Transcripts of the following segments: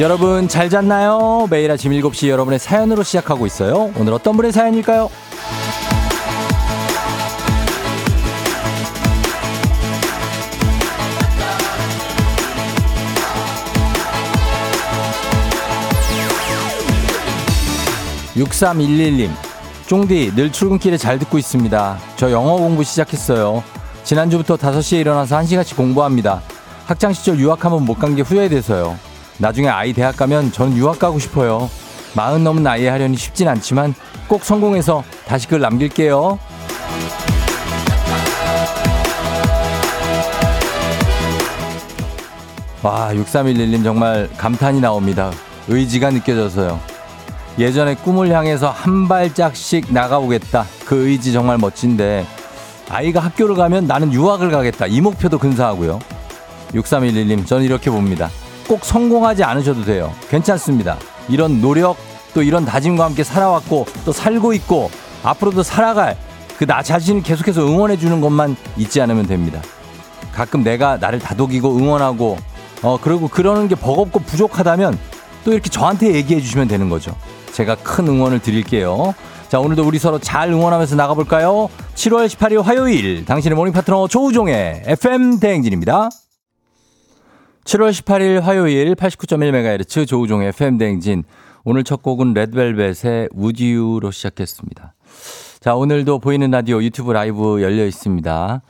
여러분 잘 잤나요? 매일 아침 7시 여러분의 사연으로 시작하고 있어요. 오늘 어떤 분의 사연일까요? 6311님, 쫑디, 늘 출근길에 잘 듣고 있습니다. 저 영어 공부 시작했어요. 지난주부터 5시에 일어나서 1시간씩 공부합니다. 학창시절 유학 한번 못 간 게 후회돼서요. 나중에 아이 대학 가면 저는 유학 가고 싶어요. 마흔 넘은 나이에 하려니 쉽진 않지만 꼭 성공해서 다시 글 남길게요. 와, 6311님 정말 감탄이 나옵니다. 의지가 느껴져서요. 예전에 꿈을 향해서 한 발짝씩 나가보겠다. 그 의지 정말 멋진데 아이가 학교를 가면 나는 유학을 가겠다. 이 목표도 근사하고요. 6311님, 저는 이렇게 봅니다. 꼭 성공하지 않으셔도 돼요. 괜찮습니다. 이런 노력 또 이런 다짐과 함께 살아왔고 또 살고 있고 앞으로도 살아갈 그 나 자신을 계속해서 응원해 주는 것만 잊지 않으면 됩니다. 가끔 내가 나를 다독이고 응원하고 어 그리고 그러는 게 버겁고 부족하다면 또 이렇게 저한테 얘기해 주시면 되는 거죠. 제가 큰 응원을 드릴게요. 자, 오늘도 우리 서로 잘 응원하면서 나가볼까요? 7월 18일 화요일, 당신의 모닝 파트너 조우종의 FM 대행진입니다. 7월 18일 화요일 89.1MHz 조우종의 FM 대행진. 오늘 첫 곡은 레드벨벳의 우지유로 시작했습니다. 자, 오늘도 보이는 라디오 유튜브 라이브 열려 있습니다.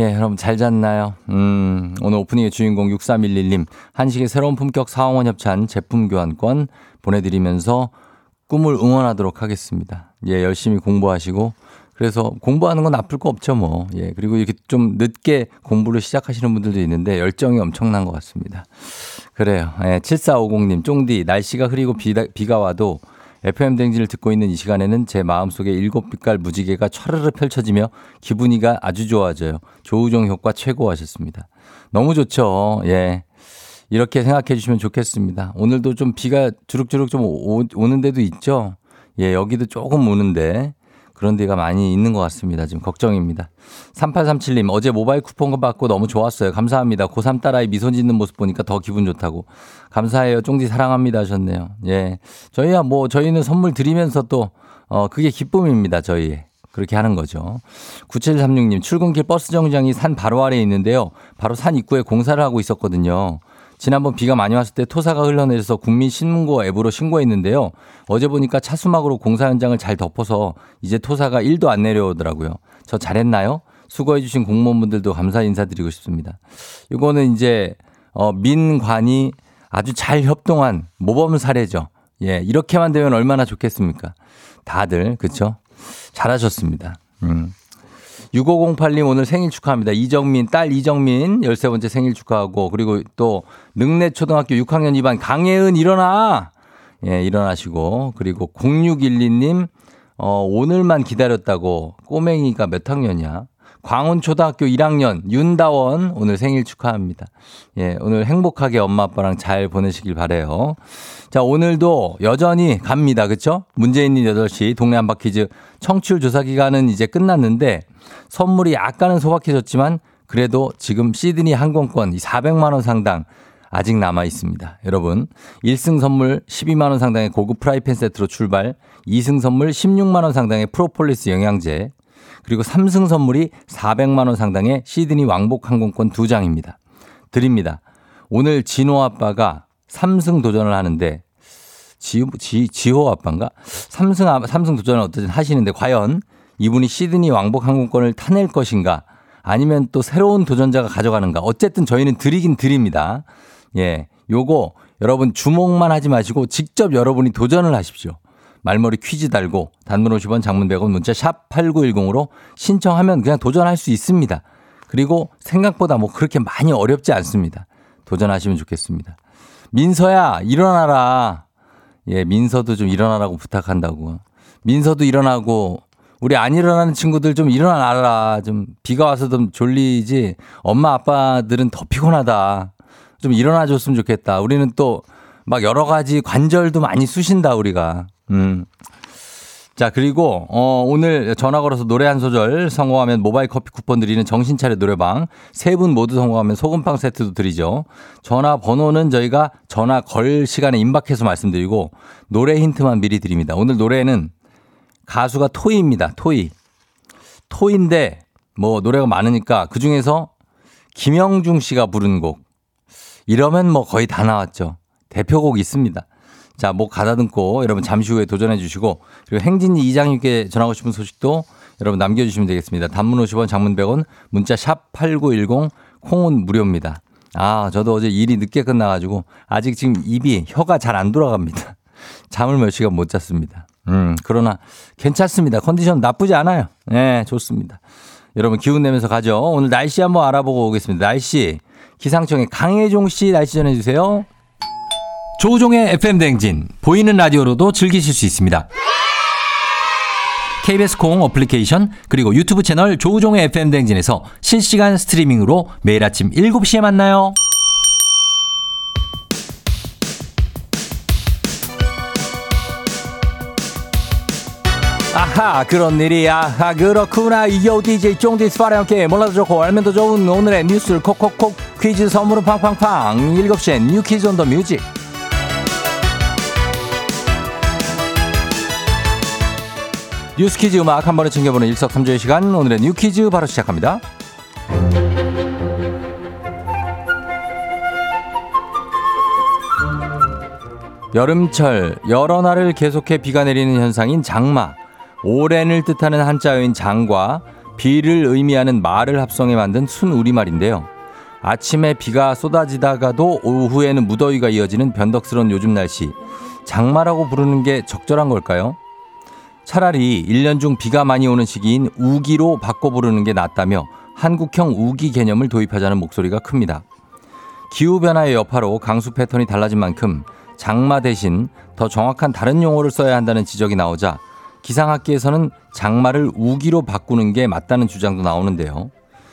예, 여러분 잘 잤나요? 음, 오늘 오프닝의 주인공 6311님, 한식의 새로운 품격 사옹원 협찬 제품 교환권 보내드리면서 꿈을 응원하도록 하겠습니다. 예, 열심히 공부하시고 그래서 공부하는 건 나쁠 거 없죠, 뭐. 예, 그리고 이렇게 좀 늦게 공부를 시작하시는 분들도 있는데 열정이 엄청난 것 같습니다. 그래요. 예, 7450님, 쫑디, 날씨가 흐리고 비가, 비가 와도 FM 댕지를 듣고 있는 이 시간에는 제 마음속에 일곱 빛깔 무지개가 촤르르 펼쳐지며 기분이가 아주 좋아져요. 조우종 효과 최고 하셨습니다. 너무 좋죠. 예. 이렇게 생각해 주시면 좋겠습니다. 오늘도 좀 비가 주룩주룩 좀 오, 는 데도 있죠. 예, 여기도 조금 오는데 그런 데가 많이 있는 것 같습니다. 지금 걱정입니다. 3837님, 어제 모바일 쿠폰 받고 너무 좋았어요. 감사합니다. 고3 딸아이 미소 짓는 모습 보니까 더 기분 좋다고. 감사해요. 쫑디 사랑합니다 하셨네요. 예. 저희야 뭐, 저희는 선물 드리면서 또, 어, 그게 기쁨입니다. 저희의. 그렇게 하는 거죠. 9736님, 출근길 버스 정류장이 산 바로 아래에 있는데요. 바로 산 입구에 공사를 하고 있었거든요. 지난번 비가 많이 왔을 때 토사가 흘러내려서 국민신문고 앱으로 신고했는데요. 어제 보니까 차수막으로 공사 현장을 잘 덮어서 이제 토사가 1도 안 내려오더라고요. 저 잘했나요? 수고해주신 공무원분들도 감사 인사드리고 싶습니다. 이거는 이제, 어, 민관이 아주 잘 협동한 모범 사례죠. 예, 이렇게만 되면 얼마나 좋겠습니까? 다들, 그쵸? 잘하셨습니다. 음. 6508님 오늘 생일 축하합니다. 이정민, 딸 이정민 13번째 생일 축하하고 그리고 또 능내 초등학교 6학년 2반 강혜은 일어나! 예, 일어나시고 그리고 0612님 어, 오늘만 기다렸다고 꼬맹이가 몇 학년이야? 광운초등학교 1학년 윤다원 오늘 생일 축하합니다. 예, 오늘 행복하게 엄마 아빠랑 잘 보내시길 바래요. 자, 오늘도 여전히 갑니다. 그쵸? 문재인님 8시 동네 한바퀴즈 청취율 조사 기간은 이제 끝났는데 선물이 약간은 소박해졌지만 그래도 지금 시드니 항공권 400만 원 상당 아직 남아 있습니다. 여러분, 1승 선물 12만 원 상당의 고급 프라이팬 세트로 출발, 2승 선물 16만 원 상당의 프로폴리스 영양제, 그리고 3승 선물이 400만 원 상당의 시드니 왕복 항공권 2장입니다. 드립니다. 오늘 진호 아빠가 3승 도전을 하는데, 지, 지, 지호 아빠인가? 3승, 3승 도전을 어쨌든 하시는데, 과연 이분이 시드니 왕복 항공권을 타낼 것인가? 아니면 또 새로운 도전자가 가져가는가? 어쨌든 저희는 드리긴 드립니다. 예. 요거 여러분 주목만 하지 마시고 직접 여러분이 도전을 하십시오. 말머리 퀴즈 달고 단문 50원 장문 100원 문자 샵 8910으로 신청하면 그냥 도전할 수 있습니다. 그리고 생각보다 뭐 그렇게 많이 어렵지 않습니다. 도전하시면 좋겠습니다. 민서야, 일어나라. 예, 민서도 좀 일어나라고 부탁한다고. 민서도 일어나고 우리 안 일어나는 친구들 좀 일어나라. 좀 비가 와서 좀 졸리지. 엄마 아빠들은 더 피곤하다. 좀 일어나 줬으면 좋겠다. 우리는 또 막 여러 가지 관절도 많이 쑤신다 우리가. 음. 자, 그리고, 어, 오늘 전화 걸어서 노래 한 소절 성공하면 모바일 커피 쿠폰 드리는 정신차려 노래방. 세 분 모두 성공하면 소금빵 세트도 드리죠. 전화 번호는 저희가 전화 걸 시간에 임박해서 말씀드리고, 노래 힌트만 미리 드립니다. 오늘 노래는 가수가 토이입니다. 토이. 토이인데, 뭐, 노래가 많으니까 그 중에서 김영중 씨가 부른 곡. 이러면 뭐 거의 다 나왔죠. 대표곡 있습니다. 자, 목 가다듬고 여러분 잠시 후에 도전해 주시고 그리고 행진이 이장님께 전하고 싶은 소식도 여러분 남겨주시면 되겠습니다. 단문 50원, 장문 100원, 문자 샵 8910, 콩은 무료입니다. 아, 저도 어제 일이 늦게 끝나가지고 아직 지금 입이 혀가 잘 안 돌아갑니다. 잠을 몇 시간 못 잤습니다. 음, 그러나 괜찮습니다. 컨디션 나쁘지 않아요. 네, 좋습니다. 여러분 기운 내면서 가죠. 오늘 날씨 한번 알아보고 오겠습니다. 날씨 기상청의 강혜종 씨 날씨 전해주세요. 조종의 FM 댕진 보이는 라디오로도 즐기실 수 있습니다. KBS 콩 어플리케이션 그리고 유튜브 채널 조우종의 FM 댕진에서 실시간 스트리밍으로 매일 아침 7시에 만나요. 아하 그런 일이 아하 그렇구나 요 DJ 쫑디 스 파랑 함께 몰라도 좋고 알면 더 좋은 오늘의 뉴스를 콕콕콕 퀴즈 선물은 팡팡팡 7시엔 New Quiz On The Music 뉴스 퀴즈 음악 한 번에 챙겨보는 일석삼조의 시간 오늘의 New Quiz 바로 시작합니다. 여름철 여러 날을 계속해 비가 내리는 현상인 장마 오랜을 뜻하는 한자어인 장과 비를 의미하는 말을 합성해 만든 순 우리말인데요. 아침에 비가 쏟아지다가도 오후에는 무더위가 이어지는 변덕스러운 요즘 날씨 장마라고 부르는 게 적절한 걸까요? 차라리 1년 중 비가 많이 오는 시기인 우기로 바꿔 부르는 게 낫다며 한국형 우기 개념을 도입하자는 목소리가 큽니다. 기후변화의 여파로 강수 패턴이 달라진 만큼 장마 대신 더 정확한 다른 용어를 써야 한다는 지적이 나오자 기상학계에서는 장마를 우기로 바꾸는 게 맞다는 주장도 나오는데요.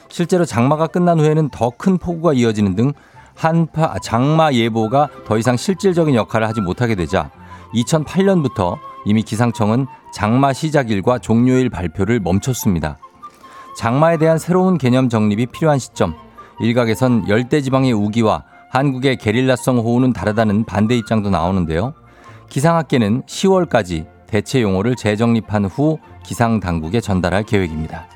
실제로 장마가 끝난 후에는 더 큰 폭우가 이어지는 등 한파 장마 예보가 더 이상 실질적인 역할을 하지 못하게 되자 2008년부터 이미 기상청은 장마 시작일과 종료일 발표를 멈췄습니다. 장마에 대한 새로운 개념 정립이 필요한 시점. 일각에선 열대지방의 우기와 한국의 게릴라성 호우는 다르다는 반대 입장도 나오는데요. 기상학계는 10월까지 대체 용어를 재정립한 후 기상 당국에 전달할 계획입니다.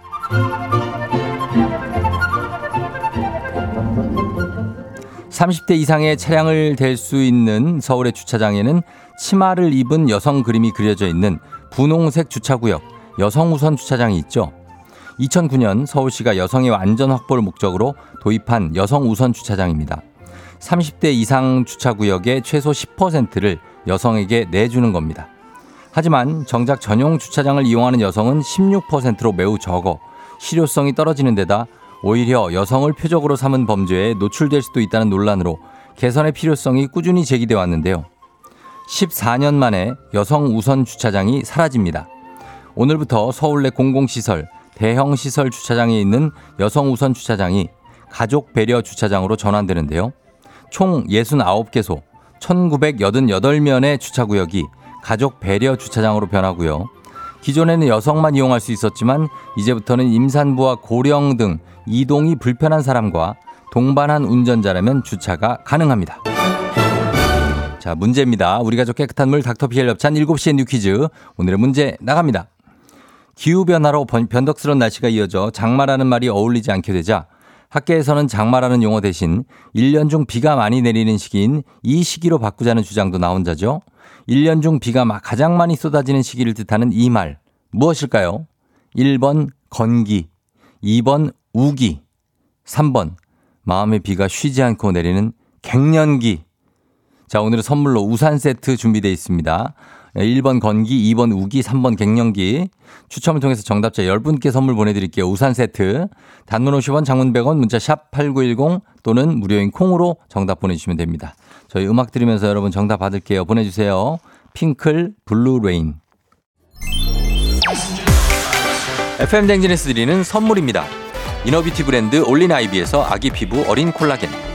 30대 이상의 차량을 댈 수 있는 서울의 주차장에는 치마를 입은 여성 그림이 그려져 있는 분홍색 주차구역 여성 우선 주차장이 있죠. 2009년 서울시가 여성의 안전 확보를 목적으로 도입한 여성 우선 주차장입니다. 30대 이상 주차구역의 최소 10%를 여성에게 내주는 겁니다. 하지만 정작 전용 주차장을 이용하는 여성은 16%로 매우 적어 실효성이 떨어지는 데다 오히려 여성을 표적으로 삼은 범죄에 노출될 수도 있다는 논란으로 개선의 필요성이 꾸준히 제기돼 왔는데요. 14년 만에 여성 우선 주차장이 사라집니다. 오늘부터 서울 내 공공시설, 대형 시설 주차장에 있는 여성 우선 주차장이 가족 배려 주차장으로 전환되는데요. 총 69개소, 1988면의 주차구역이 가족 배려 주차장으로 변하고요. 기존에는 여성만 이용할 수 있었지만 이제부터는 임산부와 고령 등 이동이 불편한 사람과 동반한 운전자라면 주차가 가능합니다. 자, 문제입니다. 우리 가족 깨끗한 물 닥터피엘 협찬 7시의 New Quiz. 오늘의 문제 나갑니다. 기후변화로 변덕스러운 날씨가 이어져 장마라는 말이 어울리지 않게 되자 학계에서는 장마라는 용어 대신 1년 중 비가 많이 내리는 시기인 이 시기로 바꾸자는 주장도 나온 자죠. 1년 중 비가 가장 많이 쏟아지는 시기를 뜻하는 이 말 무엇일까요? 1번 건기, 2번 우기, 3번 마음의 비가 쉬지 않고 내리는 갱년기. 자, 오늘은 선물로 우산 세트 준비되어 있습니다. 1번 건기, 2번 우기, 3번 갱년기. 추첨을 통해서 정답자 10분께 선물 보내드릴게요. 우산 세트. 단문 50원, 장문 100원, 문자 샵 8910 또는 무료인 콩으로 정답 보내주시면 됩니다. 저희 음악 들으면서 여러분 정답 받을게요. 보내주세요. 핑클 Blue Rain. FM 댕진에서 드리는 선물입니다. Inner beauty 브랜드 올린 아이비에서 아기 피부 어린 콜라겐.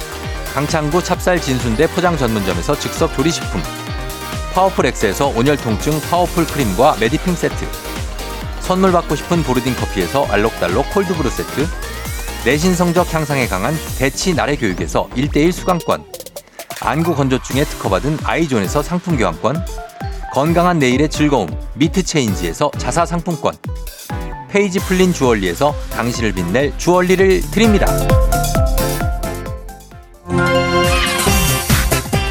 강창구 찹쌀 진순대 포장 전문점에서 즉석 조리식품. 파워풀 엑스에서 온열 통증 파워풀 크림과 메디핑 세트. 선물 받고 싶은 보르딘 커피에서 알록달록 콜드브루 세트. 내신 성적 향상에 강한 대치 나래 교육에서 1대1 수강권. 안구 건조증에 특허받은 아이존에서 상품 교환권. 건강한 내일의 즐거움 미트 체인지에서 자사 상품권. 페이지 풀린 주얼리에서 당신을 빛낼 주얼리를 드립니다.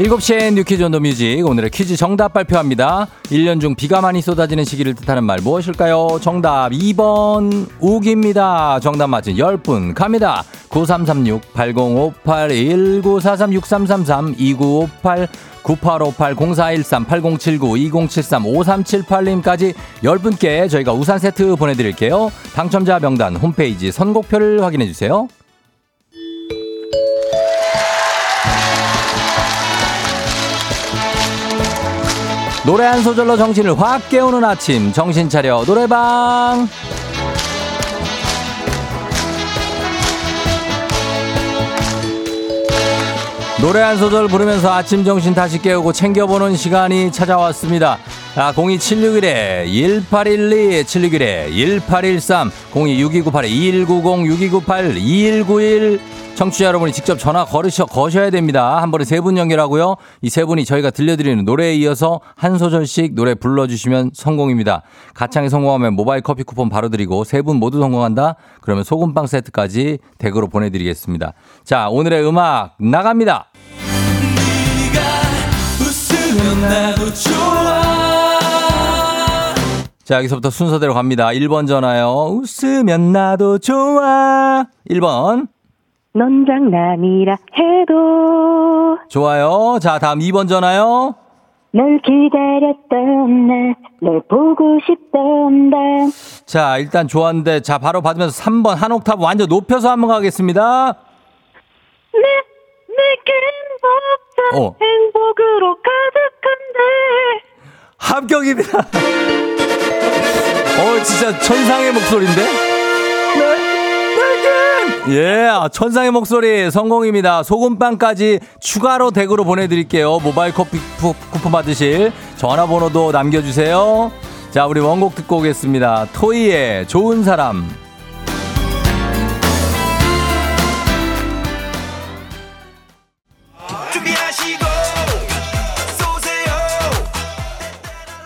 7시엔 뉴퀴즈 온 더 뮤직 오늘의 퀴즈 정답 발표합니다. 1년 중 비가 많이 쏟아지는 시기를 뜻하는 말 무엇일까요? 정답 2번 우기입니다. 정답 맞은 10분 갑니다. 9336-8058-1943-6333-2958 9858-0413-8079-2073-5378님까지 10분께 저희가 우산 세트 보내드릴게요. 당첨자 명단 홈페이지 선곡표를 확인해주세요. 노래 한 소절로 정신을 확 깨우는 아침. 정신 차려. 노래방. 노래 한 소절 부르면서 아침 정신 다시 깨우고 챙겨보는 시간이 찾아왔습니다. 아, 02761에 1812, 761에 1813, 026298에 2190, 6298, 2191, 청취자 여러분이 직접 전화 걸으셔, 거셔야 됩니다. 한 번에 세 분 연결하고요. 이 세 분이 저희가 들려드리는 노래에 이어서 한 소절씩 노래 불러주시면 성공입니다. 가창에 성공하면 모바일 커피 쿠폰 바로 드리고 세 분 모두 성공한다? 그러면 소금빵 세트까지 댁으로 보내드리겠습니다. 자, 오늘의 음악 나갑니다. 자, 여기서부터 순서대로 갑니다. 1번 전화요. 웃으면 나도 좋아. 1번. 넌 장난이라 해도 좋아요. 자, 다음 2번 전화요. 널 기다렸던 날, 널 보고 싶던 밤. 자, 일단 좋았는데, 자, 바로 받으면서 3번 한 옥타브 완전 높여서 한번 가겠습니다. 내, 내겐 복잡 어. 행복으로 가득한데. 합격입니다. 어, 진짜 천상의 목소리인데? 네. 예, 아, 천상의 목소리 성공입니다. 소금빵까지 추가로 댁으로 보내드릴게요. 모바일 커피 쿠- 쿠폰 받으실 전화번호도 남겨주세요. 자, 우리 원곡 듣고 오겠습니다. 토이의 좋은 사람.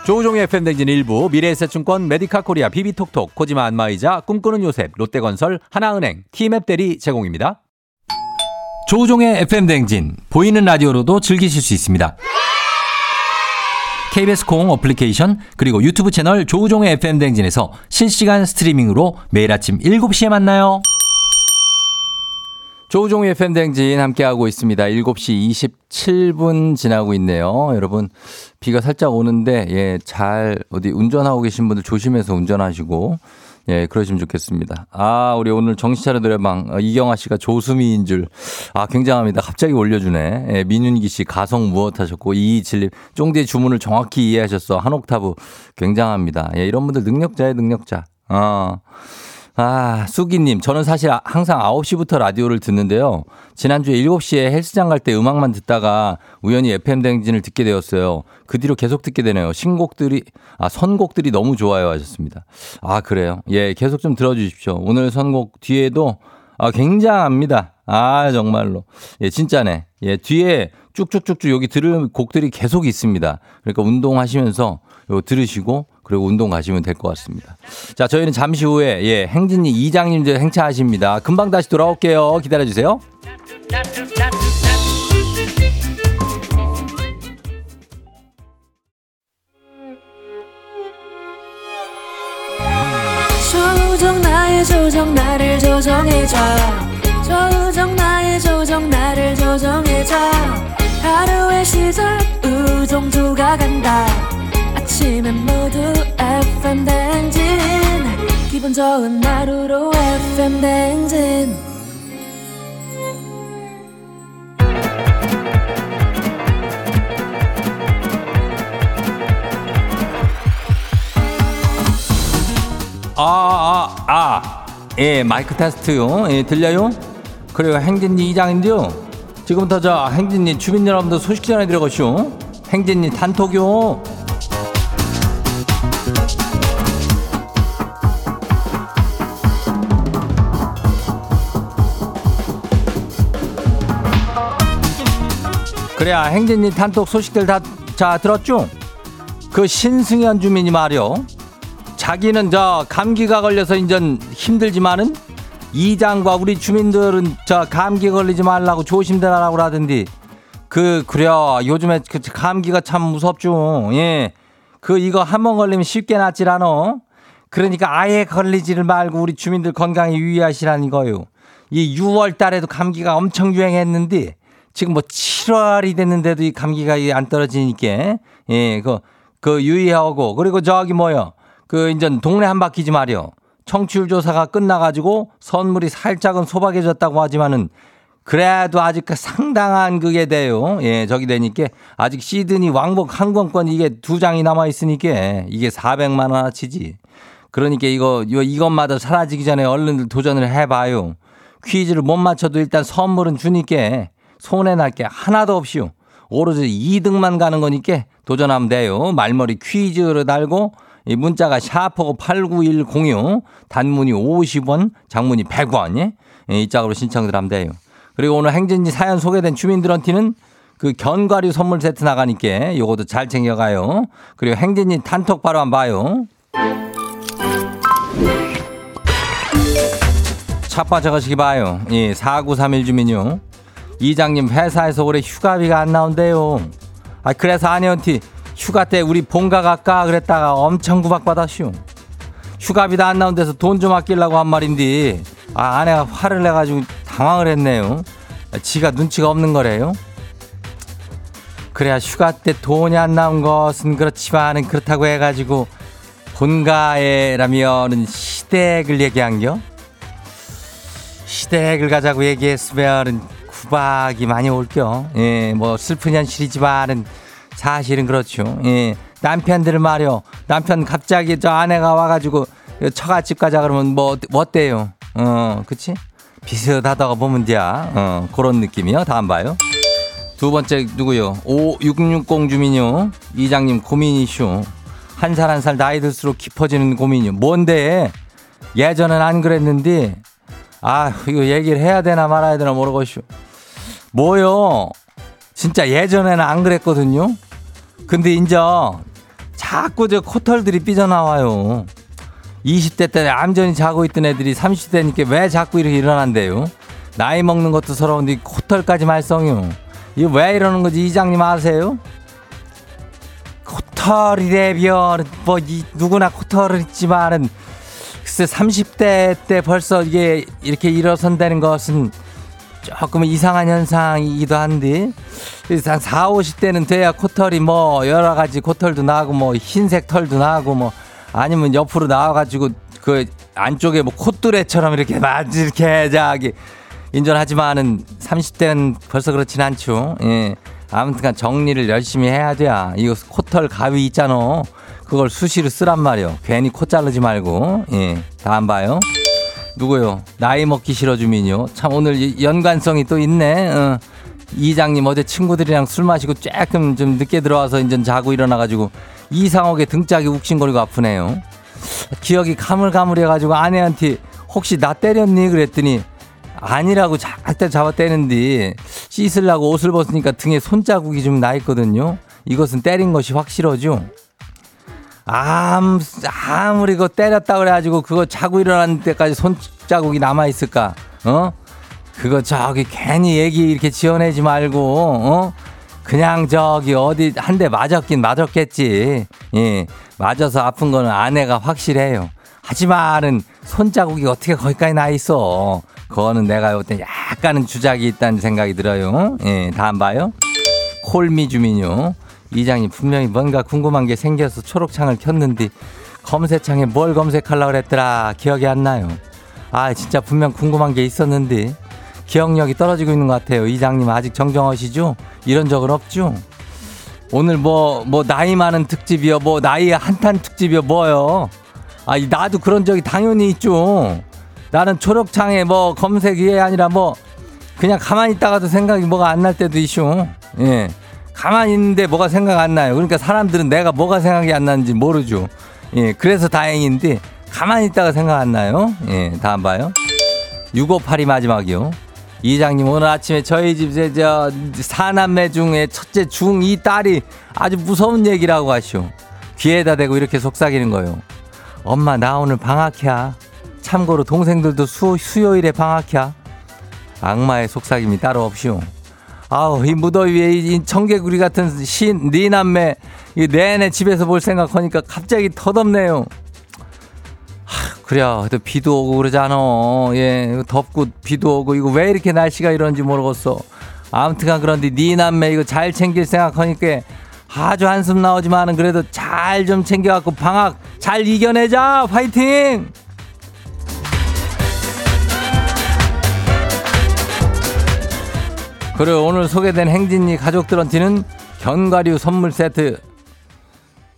조우종의 FM댕진 1부 미래에셋증권 메디카 코리아 비비톡톡 코지마 안마의자 꿈꾸는 요셉 롯데건설 하나은행 티맵 대리 제공입니다. 조우종의 FM댕진 보이는 라디오로도 즐기실 수 있습니다. KBS 콩 어플리케이션 그리고 유튜브 채널 조우종의 FM댕진에서 실시간 스트리밍으로 매일 아침 7시에 만나요. 조우종의 FM댕진 함께하고 있습니다. 7시 27분 지나고 있네요. 여러분, 비가 살짝 오는데, 예, 잘, 어디 운전하고 계신 분들 조심해서 운전하시고, 예, 그러시면 좋겠습니다. 아, 우리 오늘 정신차려 노래방 어, 이경아 씨가 조수미인 줄. 아, 굉장합니다. 갑자기 올려주네. 예, 민윤기 씨 가성 무엇 하셨고 이이칠님 쫑디의 주문을 정확히 이해하셨어. 한 옥타브 굉장합니다. 예, 이런 분들 능력자의 능력자. 어. 아, 수기님, 저는 사실 아- 항상 9시부터 라디오를 듣는데요. 지난주에 7시에 헬스장 갈 때 음악만 듣다가 우연히 FM대행진을 듣게 되었어요. 그 뒤로 계속 듣게 되네요. 신곡들이, 아, 선곡들이 너무 좋아요 하셨습니다. 아, 그래요. 예, 계속 좀 들어주십시오. 오늘 선곡 뒤에도 아, 굉장합니다. 아, 정말로. 예, 진짜네. 예, 뒤에 쭉쭉쭉쭉 여기 들을 곡들이 계속 있습니다. 그러니까 운동하시면서 요 들으시고 그리고 운동 가시면 될 것 같습니다. 자, 저희는 잠시 후에 예, 행진이 이장님들 행차하십니다. 금방 다시 돌아올게요. 기다려 주세요. 조정 나의 조정 나를 조정해줘 조정 나의 조정 나를 조정해줘 하루의 시절 우정조가 간다 아침엔 모두 FM 댕진 기분 좋은 하루로 FM 댕진 아, 아, 아. 예, 마이크 테스트요. 예, 들려요? 그래요. 행진이 이장인데요. 지금부터 저 행진이 주민 여러분들 소식 전해드려 가시오. 행진이 단톡요. 그래야 행진이 단톡 소식들 다 자 들었죠? 그 신승현 주민이 말이요. 자기는 저 감기가 걸려서 인전 힘들지만은 이장과 우리 주민들은 저 감기 걸리지 말라고 조심들하라고 하던디. 그 그래요 요즘에 그 감기가 참 무섭죠. 예 그 이거 한 번 걸리면 쉽게 않어 그러니까 아예 걸리지를 말고 우리 주민들 건강에 유의하시라는 거요. 이 6월 달에도 감기가 엄청 유행했는데 지금 뭐 7월이 됐는데도 이 감기가 이안 떨어지니까 예 그 그 유의하고 그리고 저기 뭐요 그 인전 동네 한 바퀴지 말이요. 청취율 조사가 끝나가지고 선물이 살짝은 소박해졌다고 하지만은 그래도 아직 그 상당한 그게 돼요. 예, 저기 되니까 아직 시드니 왕복 항공권 이게 두 장이 남아 있으니까 이게 400만 원어치지. 그러니까 이거 이것마다 사라지기 전에 얼른 도전을 해봐요. 퀴즈를 못 맞춰도 일단 선물은 주니까 손해 날 게 하나도 없이요. 오로지 2등만 가는 거니까 도전하면 돼요. 말머리 퀴즈를 달고 이 문자가 샤프고 89106 단문이 50원 장문이 100원 예? 예, 이 짝으로 신청들 하면 돼요. 그리고 오늘 행진지 사연 소개된 주민들한테는 그 견과류 선물 세트 나가니까 요것도 잘 챙겨가요. 그리고 행진이 단톡 바로 한번 봐요. 첫 번째 거시기 봐요. 예, 4931 주민요. 이장님 회사에서 올해 휴가비가 안 나온대요. 아 그래서 아내한테 휴가 때 우리 본가 갈까 그랬다가 엄청 구박받았슈. 휴가비도 안 나온 데서 돈 좀 아끼려고 한 말인데 아 아내가 화를 내가지고 당황을 했네요. 아, 지가 눈치가 없는 거래요. 그래야 휴가 때 돈이 안 나온 것은 그렇지만은 그렇다고 해가지고 본가에라면은 시댁을 얘기한겨? 시댁을 가자고 얘기했으면은 구박이 많이 올겨. 예, 뭐 슬픈 현실이지만은 사실은 그렇죠. 예, 남편들 말이요. 남편 갑자기 저 아내가 와가지고 처갓집 가자 그러면 뭐, 뭐 어때요? 어, 그치? 비슷하다가 보면 돼야. 어, 그런 느낌이요. 다음 봐요. 두 번째 누구요? 5660 주민요. 이장님 고민 이슈. 한 살 한 살 나이 들수록 깊어지는 고민이요. 뭔데? 예전엔 안 그랬는데 아 이거 얘기를 해야 되나 말아야 되나 모르겠슈. 뭐요? 진짜 예전에는 안 그랬거든요. 근데 인저 자꾸 저 코털들이 삐져나와요. 20대 때 암전히 자고 있던 애들이 30대니까 왜 자꾸 이렇게 일어난대요? 나이 먹는 것도 서러운데 코털까지 말썽이요. 이거 왜 이러는 거지 이장님 아세요? 코털이래별 뭐 이, 누구나 코털은 있지만은 글쎄 30대 때 벌써 이게 이렇게 일어선다는 것은 조금 이상한 현상이기도 한데 한 4, 50대는 돼야 코털이 뭐 여러 가지 코털도 나고 뭐 흰색 털도 나고 뭐 아니면 옆으로 나와가지고 그 안쪽에 뭐 콧뚜레처럼 이렇게 막 이렇게 저기 인정하지만은 30대는 벌써 그렇진 않죠. 예. 아무튼간 정리를 열심히 해야 돼. 이거 코털 가위 있잖아. 그걸 수시로 쓰란 말이요. 괜히 코 자르지 말고. 예. 다안 봐요. 누구요? 나이 먹기 싫어 주민요. 참 오늘 이 연관성이 또 있네. 어. 이장님 어제 친구들이랑 술 마시고 조금 좀 늦게 들어와서 이제 자고 일어나가지고 이상하게 등짝이 욱신거리고 아프네요. 기억이 가물가물해가지고 아내한테 혹시 나 때렸니? 그랬더니 아니라고 작때 잡아 떼는데 씻으려고 옷을 벗으니까 등에 손자국이 좀 나 있거든요. 이것은 때린 것이 확실하죠. 아무, 아무리 그거 때렸다 그래가지고 그거 자고 일어나는 때까지 손자국이 남아있을까? 어? 그거 저기 괜히 얘기 이렇게 지어내지 말고, 어? 그냥 저기 어디 한 대 맞았긴 맞았겠지. 예. 맞아서 아픈 거는 아내가 확실해요. 하지만은 손자국이 어떻게 거기까지 나 있어. 그거는 내가 볼때 약간은 주작이 있다는 생각이 들어요. 예. 다안 봐요? 콜미 주민요. 이장이 분명히 뭔가 궁금한 게 생겨서 초록창을 켰는데 검색창에 뭘 검색하려고 그랬더라. 기억이 안 나요. 아, 진짜 분명 궁금한 게 있었는데 기억력이 떨어지고 있는 것 같아요. 이장님 아직 정정하시죠? 이런 적은 없죠? 오늘 뭐, 뭐, 나이 많은 특집이요. 뭐, 나이 한탄 특집이요. 뭐요? 아, 이 나도 그런 적이 당연히 있죠. 나는 초록창에 뭐 검색이 아니라 뭐, 그냥 가만히 있다가도 생각이 뭐가 안 날 때도 있쇼. 예. 가만히 있는데 뭐가 생각 안 나요. 그러니까 사람들은 내가 뭐가 생각이 안 나는지 모르죠. 예. 그래서 다행인데, 가만히 있다가 생각 안 나요. 예. 다음 봐요. 6582 마지막이요. 이장님 오늘 아침에 저희 집에 저 사남매 중에 첫째 중2 딸이 아주 무서운 얘기라고 하시오. 귀에다 대고 이렇게 속삭이는 거요. 엄마 나 오늘 방학이야. 참고로 동생들도 수, 수요일에 방학이야. 악마의 속삭임이 따로 없시오. 아우 이 무더위에 이 청개구리 같은 신 니남매 이 내내 집에서 볼 생각하니까 갑자기 덧없네요. 그래, 또 비도 오고 그러잖아. 예, 덥고 비도 오고 이거 왜 이렇게 날씨가 이런지 모르겠어. 아무튼간 그런데 네 남매 이거 잘 챙길 생각하니까 아주 한숨 나오지만은 그래도 잘 좀 챙겨갖고 방학 잘 이겨내자. 화이팅! 그래 오늘 소개된 행진이 가족들한테는 견과류 선물 세트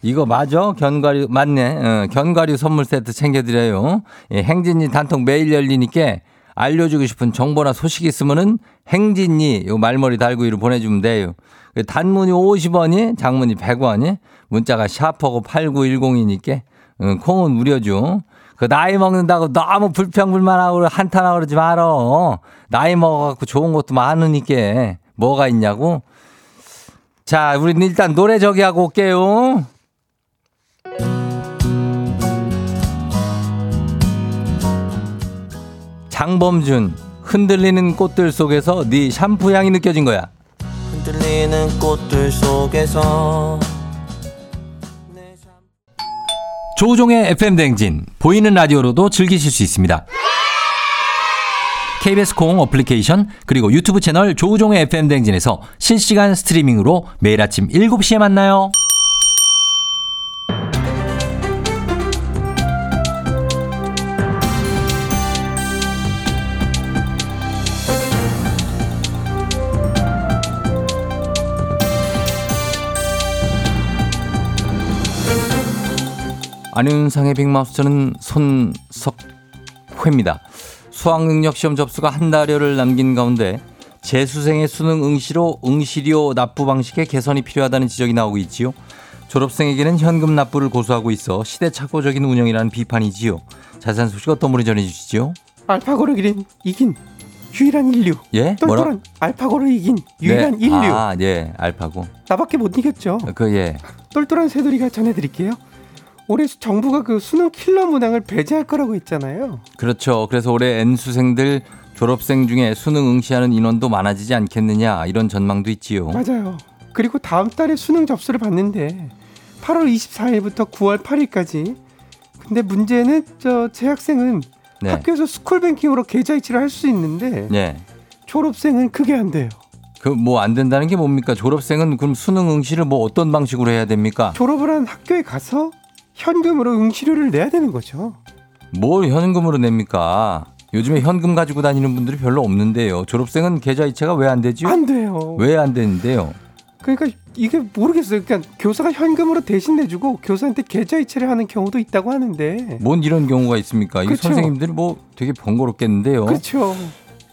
이거 맞아? 견과류 맞네. 어, 견과류 선물 세트 챙겨드려요. 예, 행진이 단통 매일 열리니까 알려주고 싶은 정보나 소식 있으면은 행진이 요 말머리 달고 이로 보내주면 돼요. 그 단문이 50원이, 장문이 100원이, 문자가 샤퍼고 8910이니까 어, 콩은 무료죠. 그 나이 먹는다고 너무 불평불만하고 한탄하고 그러지 말어. 나이 먹어갖고 좋은 것도 많으니까 뭐가 있냐고. 자, 우리는 일단 노래 저기 하고 올게요. 장범준 흔들리는 꽃들 속에서 네 샴푸 향이 느껴진 거야. 흔들리는 꽃들 속에서 조우종의 FM 댕진 보이는 라디오로도 즐기실 수 있습니다. KBS 콩 어플리케이션 그리고 유튜브 채널 조우종의 FM 댕진에서 실시간 스트리밍으로 매일 아침 7시에 만나요. 안윤상의 빅마우스 저는 손석회입니다. 수학능력 시험 접수가 한 달여를 남긴 가운데 재수생의 수능 응시로 응시료 납부 방식의 개선이 필요하다는 지적이 나오고 있지요. 졸업생에게는 현금 납부를 고수하고 있어 시대착오적인 운영이라는 비판이지요. 자세한 소식 어떤 분이 전해주시죠? 알파고를 이긴, 이긴 유일한 인류. 예? 똘똘한 알파고를 이긴 유일한 네. 인류. 아, 예, 알파고. 나밖에 못 이겼죠. 그, 예. 똘똘한 새돌이가 전해드릴게요. 올해 수- 정부가 그 수능 킬러 문항을 배제할 거라고 했잖아요. 그렇죠. 그래서 올해 N수생들 졸업생 중에 수능 응시하는 인원도 많아지지 않겠느냐 이런 전망도 있지요. 맞아요. 그리고 다음 달에 수능 접수를 받는데 8월 24일부터 9월 8일까지. 근데 문제는 저 재학생은 네. 학교에서 스쿨뱅킹으로 계좌 이체를 할 수 있는데 네. 졸업생은 그게 안 돼요. 그 뭐 안 된다는 게 뭡니까? 졸업생은 그럼 수능 응시를 뭐 어떤 방식으로 해야 됩니까? 졸업을 한 학교에 가서 현금으로 응시료를 내야 되는 거죠. 뭘 현금으로 냅니까? 요즘에 현금 가지고 다니는 분들이 별로 없는데요. 졸업생은 계좌 이체가 왜 안 되죠? 안 돼요. 왜 안 되는데요? 그러니까 이게 모르겠어요. 그러니까 교사가 현금으로 대신 내주고 교사한테 계좌 이체를 하는 경우도 있다고 하는데. 뭔 이런 경우가 있습니까? 이 그렇죠. 선생님들이 뭐 되게 번거롭겠는데요. 그렇죠.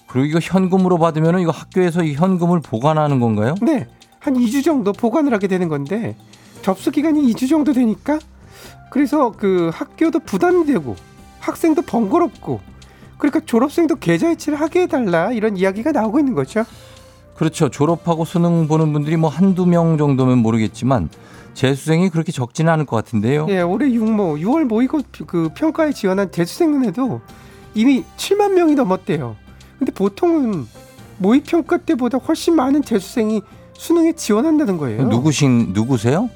그리고 이거 현금으로 받으면 이거 학교에서 이 현금을 보관하는 건가요? 네. 한 2주 정도 보관을 하게 되는 건데 접수 기간이 2주 정도 되니까 그래서 그 학교도 부담이 되고 학생도 번거롭고 그러니까 졸업생도 계좌이체를 하게 해달라 이런 이야기가 나오고 있는 거죠. 그렇죠. 졸업하고 수능 보는 분들이 뭐 한두 명 정도면 모르겠지만 재수생이 그렇게 적지는 않을 것 같은데요. 예, 올해 6모 6월 모의고 그 평가에 지원한 재수생은 해도 이미 7만 명이 넘었대요. 근데 보통은 모의 평가 때보다 훨씬 많은 재수생이 수능에 지원한다는 거예요. 누구신 누구세요?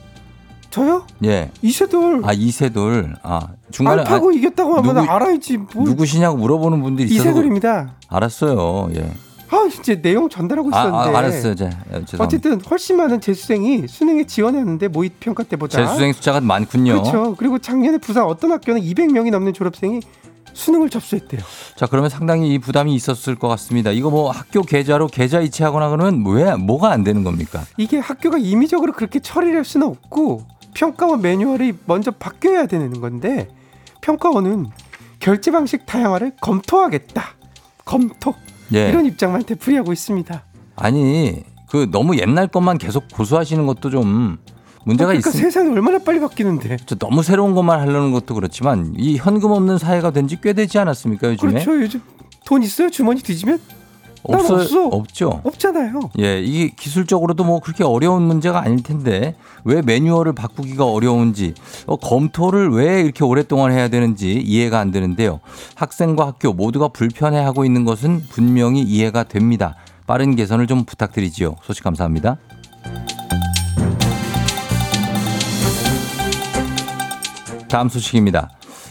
저요? 예. 이세돌 아 이세돌. 아 중간에 알파고 이겼다고 하면 누구- 알아야지. 뭐. 누구시냐고 물어보는 분들이 있어서 이세돌입니다. 알았어요. 예. 아, 이제 내용 전달하고 아, 있었는데. 아 알았어요. 제, 예, 죄송합니다. 어쨌든 훨씬 많은 재수생이 수능에 지원했는데 모의 평가 때보다. 재수생 숫자가 많군요. 그렇죠. 그리고 작년에 부산 어떤 학교는 200명이 넘는 졸업생이 수능을 접수했대요. 자 그러면 상당히 이 부담이 있었을 것 같습니다. 이거 뭐 학교 계좌로 계좌 이체하거나 그러면 왜 뭐가 안 되는 겁니까? 이게 학교가 임의적으로 그렇게 처리를 할 수는 없고 평가원 매뉴얼이 먼저 바뀌어야 되는 건데 평가원은 결제 방식 다양화를 검토하겠다. 검토. 예. 이런 입장만 되풀이하고 있습니다. 아니 그 너무 옛날 것만 계속 고수하시는 것도 좀 문제가 그러니까 있습니다. 세상이 얼마나 빨리 바뀌는데. 저 너무 새로운 것만 하려는 것도 그렇지만 이 현금 없는 사회가 된 지 꽤 되지 않았습니까 요즘에? 그렇죠. 요즘 돈 있어요? 주머니 뒤지면 난 없어요? 없어. 없죠. 없잖아요. 예, 이게 기술적으로도 뭐 그렇게 어려운 문제가 아닐 텐데 왜 매뉴얼을 바꾸기가 어려운지 어, 검토를 왜 이렇게 오랫동안 해야 되는지 이해가 안 되는데요. 학생과 학교 모두가 불편해하고 있는 것은 분명히 이해가 됩니다. 빠른 개선을 좀 부탁드리지요. 소식 감사합니다. 다음 소식입니다.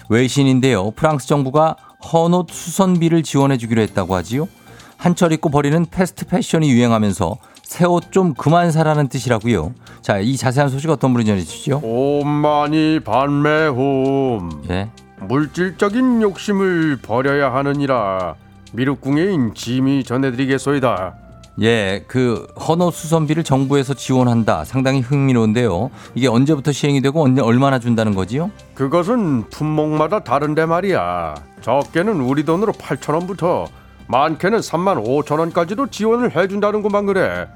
외신인데요. 프랑스 정부가 헌옷 수선비를 지원해 주기로 했다고 하지요. 한철 입고 버리는 패스트 패션이 유행하면서 새 옷 좀 그만 사라는 뜻이라고요. 자, 이 자세한 소식 어떤 분이 전해주시죠? 옴마니 반매홈 예. 물질적인 욕심을 버려야 하느니라 미륵궁예인 짐이 전해드리겠소이다 예, 그 헌옷 수선비를 정부에서 지원한다. 상당히 흥미로운데요. 이게 언제부터 시행이 되고 언제 얼마나 준다는 거지요? 그것은 품목마다 다른데 말이야 적게는 우리 돈으로 8천 원부터 많게는 3만 5천 원까지도 지원을 해준다는구만 그래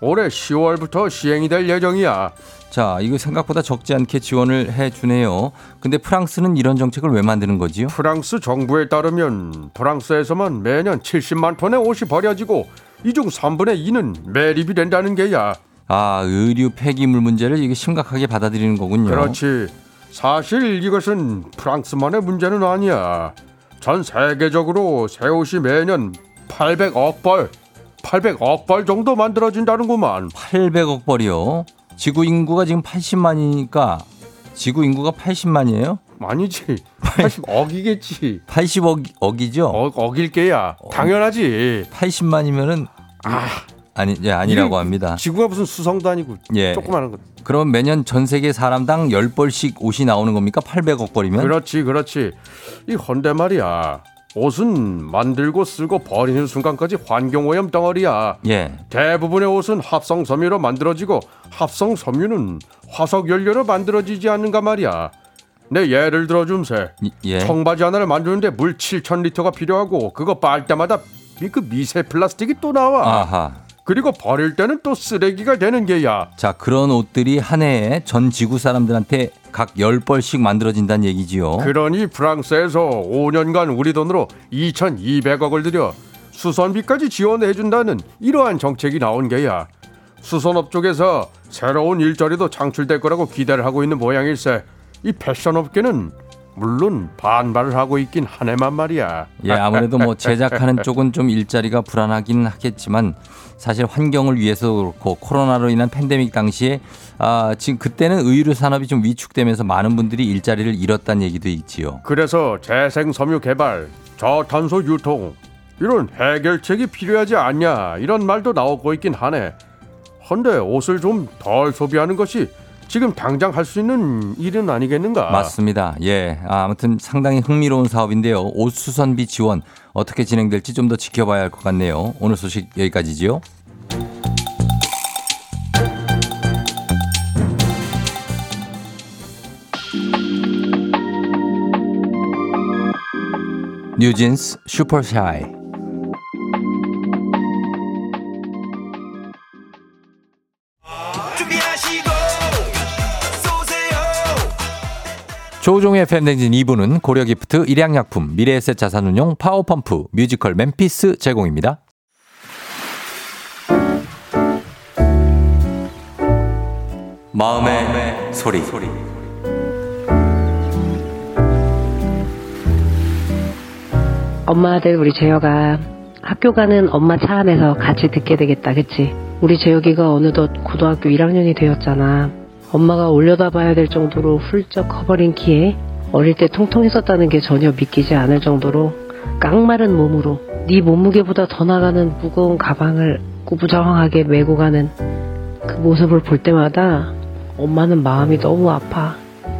올해 10월부터 시행이 될 예정이야 자, 이거 생각보다 적지 않게 지원을 해 주네요. 근데 프랑스는 이런 정책을 왜 만드는 거지요? 프랑스 정부에 따르면 프랑스에서만 매년 70만 톤의 옷이 버려지고 이 중 3분의 2는 매립이 된다는 게야 아, 의류 폐기물 문제를 이게 심각하게 받아들이는 거군요. 그렇지. 사실 이것은 프랑스만의 문제는 아니야. 전 세계적으로 새 옷이 매년 800억 벌, 800억 벌 정도 만들어진다는구만. 800억 벌이요. 지구 인구가 지금 80만이니까 지구 인구가 80만이에요? 아니지. 80억이겠지. 80억 억이죠? 억, 억일 게야. 당연하지. 80만이면은 아, 아니 예, 아니라고 합니다. 지구가 무슨 수성도 아니고 예. 조그마한 거. 그럼 매년 전 세계 사람당 10벌씩 옷이 나오는 겁니까? 800억 벌이면? 그렇지, 그렇지. 이 헌데 말이야. 옷은 만들고 쓰고 버리는 순간까지 환경오염 덩어리야. 예. 대부분의 옷은 합성 섬유로 만들어지고 합성 섬유는 화석 연료로 만들어지지 않는가 말이야. 내 예를 들어 줌세. 이- 예. 청바지 하나를 만드는데 물 7천 리터가 필요하고 그거 빨 때마다 이그 미세 플라스틱이 또 나와. 아하. 그리고 버릴 때는 또 쓰레기가 되는 게야. 자, 그런 옷들이 한 해에 전 지구 사람들한테 각 10벌씩 만들어진다는 얘기지요. 그러니 프랑스에서 5년간 우리 돈으로 2,200억을 들여 수선비까지 지원해 준다는 이러한 정책이 나온 게야. 수선업 쪽에서 새로운 일자리도 창출될 거라고 기대를 하고 있는 모양일세. 이 패션업계는 물론 반발을 하고 있긴 하네만 말이야. 예, 아무래도 뭐 제작하는 쪽은 좀 일자리가 불안하긴 하겠지만 사실 환경을 위해서 그렇고 코로나로 인한 팬데믹 당시에 아, 지금 그때는 의류 산업이 좀 위축되면서 많은 분들이 일자리를 잃었다는 얘기도 있지요. 그래서 재생 섬유 개발, 저탄소 유통 이런 해결책이 필요하지 않냐 이런 말도 나오고 있긴 하네. 헌데 옷을 좀 덜 소비하는 것이 지금 당장 할 수 있는 일은 아니겠는가? 맞습니다. 예. 아, 아무튼 상당히 흥미로운 사업인데요. 옷 수선비 지원 어떻게 진행될지 좀 더 지켜봐야 할 것 같네요. 오늘 소식 여기까지지요. 뉴진스 Super Shy 조우종의 FM대행진 2부는 고려기프트, 일양약품, 미래에셋 자산운용, 파워펌프, 뮤지컬 멤피스 제공입니다. 마음의, 소리. 엄마 아들 우리 재혁아 학교 가는 엄마 차 안에서 같이 듣게 되겠다 그치? 우리 재혁이가 어느덧 고등학교 1학년이 되었잖아 엄마가 올려다 봐야 될 정도로 훌쩍 커버린 키에 어릴 때 통통했었다는 게 전혀 믿기지 않을 정도로 깡마른 몸으로 네 몸무게보다 더 나가는 무거운 가방을 꾸부정하게 메고 가는 그 모습을 볼 때마다 엄마는 마음이 너무 아파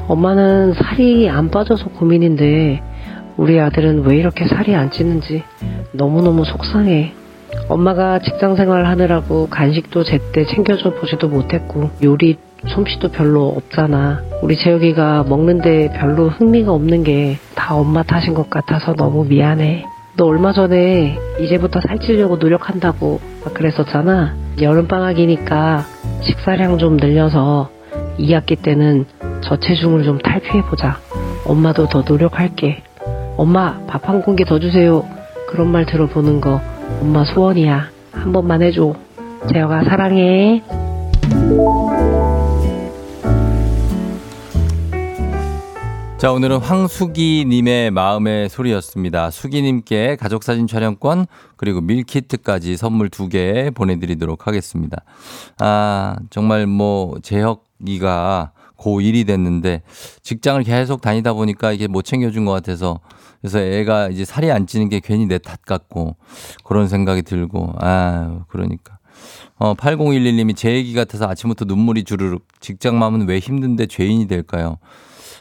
엄마는 살이 안 빠져서 고민인데 우리 아들은 왜 이렇게 살이 안 찌는지 너무너무 속상해. 엄마가 직장 생활 하느라고 간식도 제때 챙겨줘 보지도 못했고 요리 솜씨도 별로 없잖아. 우리 재혁이가 먹는데 별로 흥미가 없는 게 다 엄마 탓인 것 같아서 너무 미안해. 너 얼마 전에 이제부터 살찌려고 노력한다고 막 그랬었잖아. 여름방학이니까 식사량 좀 늘려서 2학기 때는 저체중을 좀 탈피해보자. 엄마도 더 노력할게. 엄마 밥 한 공기 더 주세요. 그런 말 들어보는 거 엄마 소원이야. 한 번만 해줘. 재혁아 사랑해. 자, 오늘은 황수기님의 마음의 소리였습니다. 수기님께 가족사진 촬영권, 그리고 밀키트까지 선물 두 개 보내드리도록 하겠습니다. 아, 정말 뭐, 재혁이가 고1이 됐는데, 직장을 계속 다니다 보니까 이게 못 챙겨준 것 같아서, 그래서 애가 이제 살이 안 찌는 게 괜히 내 탓 같고, 그런 생각이 들고, 아 그러니까. 어, 8011님이 제 얘기 같아서 아침부터 눈물이 주르륵. 직장맘은 왜 힘든데 죄인이 될까요?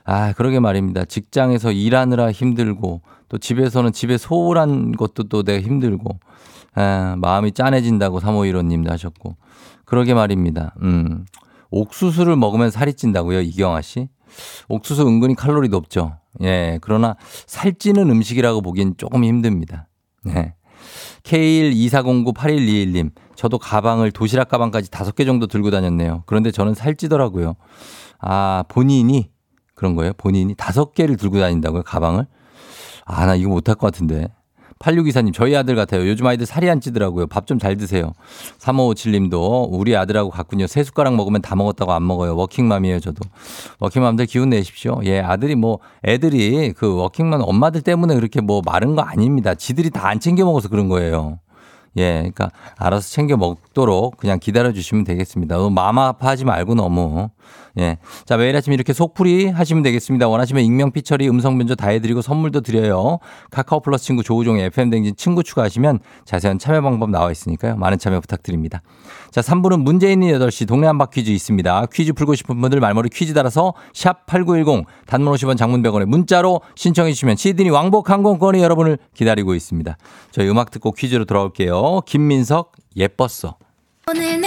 아, 그러게 말입니다. 직장에서 일하느라 힘들고 또 집에서는 집에 소홀한 것도 또 내가 힘들고 아, 마음이 짠해진다고 3515님도 하셨고 그러게 말입니다. 음. 옥수수를 먹으면 살이 찐다고요, 이경아 씨? 옥수수 은근히 칼로리 높죠. 예, 그러나 살찌는 음식이라고 보기엔 조금 힘듭니다. 네. K124098121님, 저도 가방을 도시락 가방까지 다섯 개 정도 들고 다녔네요. 그런데 저는 살찌더라고요. 아, 본인이 그런 거예요? 본인이 다섯 개를 들고 다닌다고요? 가방을? 아, 나 이거 못할 것 같은데. 8624님, 저희 아들 같아요. 요즘 아이들 살이 안 찌더라고요. 밥 좀 잘 드세요. 3557님도 우리 아들하고 같군요. 세 숟가락 먹으면 다 먹었다고 안 먹어요. 워킹맘이에요, 저도. 워킹맘들 기운 내십시오. 예, 아들이 뭐, 애들이 그 워킹맘 엄마들 때문에 그렇게 뭐 마른 거 아닙니다. 지들이 다 안 챙겨 먹어서 그런 거예요. 예, 그러니까 알아서 챙겨 먹도록 그냥 기다려 주시면 되겠습니다. 너무 마음 아파하지 말고 너무. 예. 자, 매일 아침 이렇게 속풀이 하시면 되겠습니다. 원하시면 익명 피처리 음성 변조 다 해드리고 선물도 드려요. 카카오 플러스 친구 조우종의 FM댕진 친구 추가하시면 자세한 참여 방법 나와 있으니까요. 많은 참여 부탁드립니다. 자, 3부는 문제 있는 8시 동네 한바 퀴즈 있습니다. 퀴즈 풀고 싶은 분들 말머리 퀴즈 달아서 샵 8910 단문 50원 장문 100원에 문자로 신청해 주시면 시드니 왕복 항공권이 여러분을 기다리고 있습니다. 저희 음악 듣고 퀴즈로 돌아올게요. 김민석 예뻤어. 오늘 내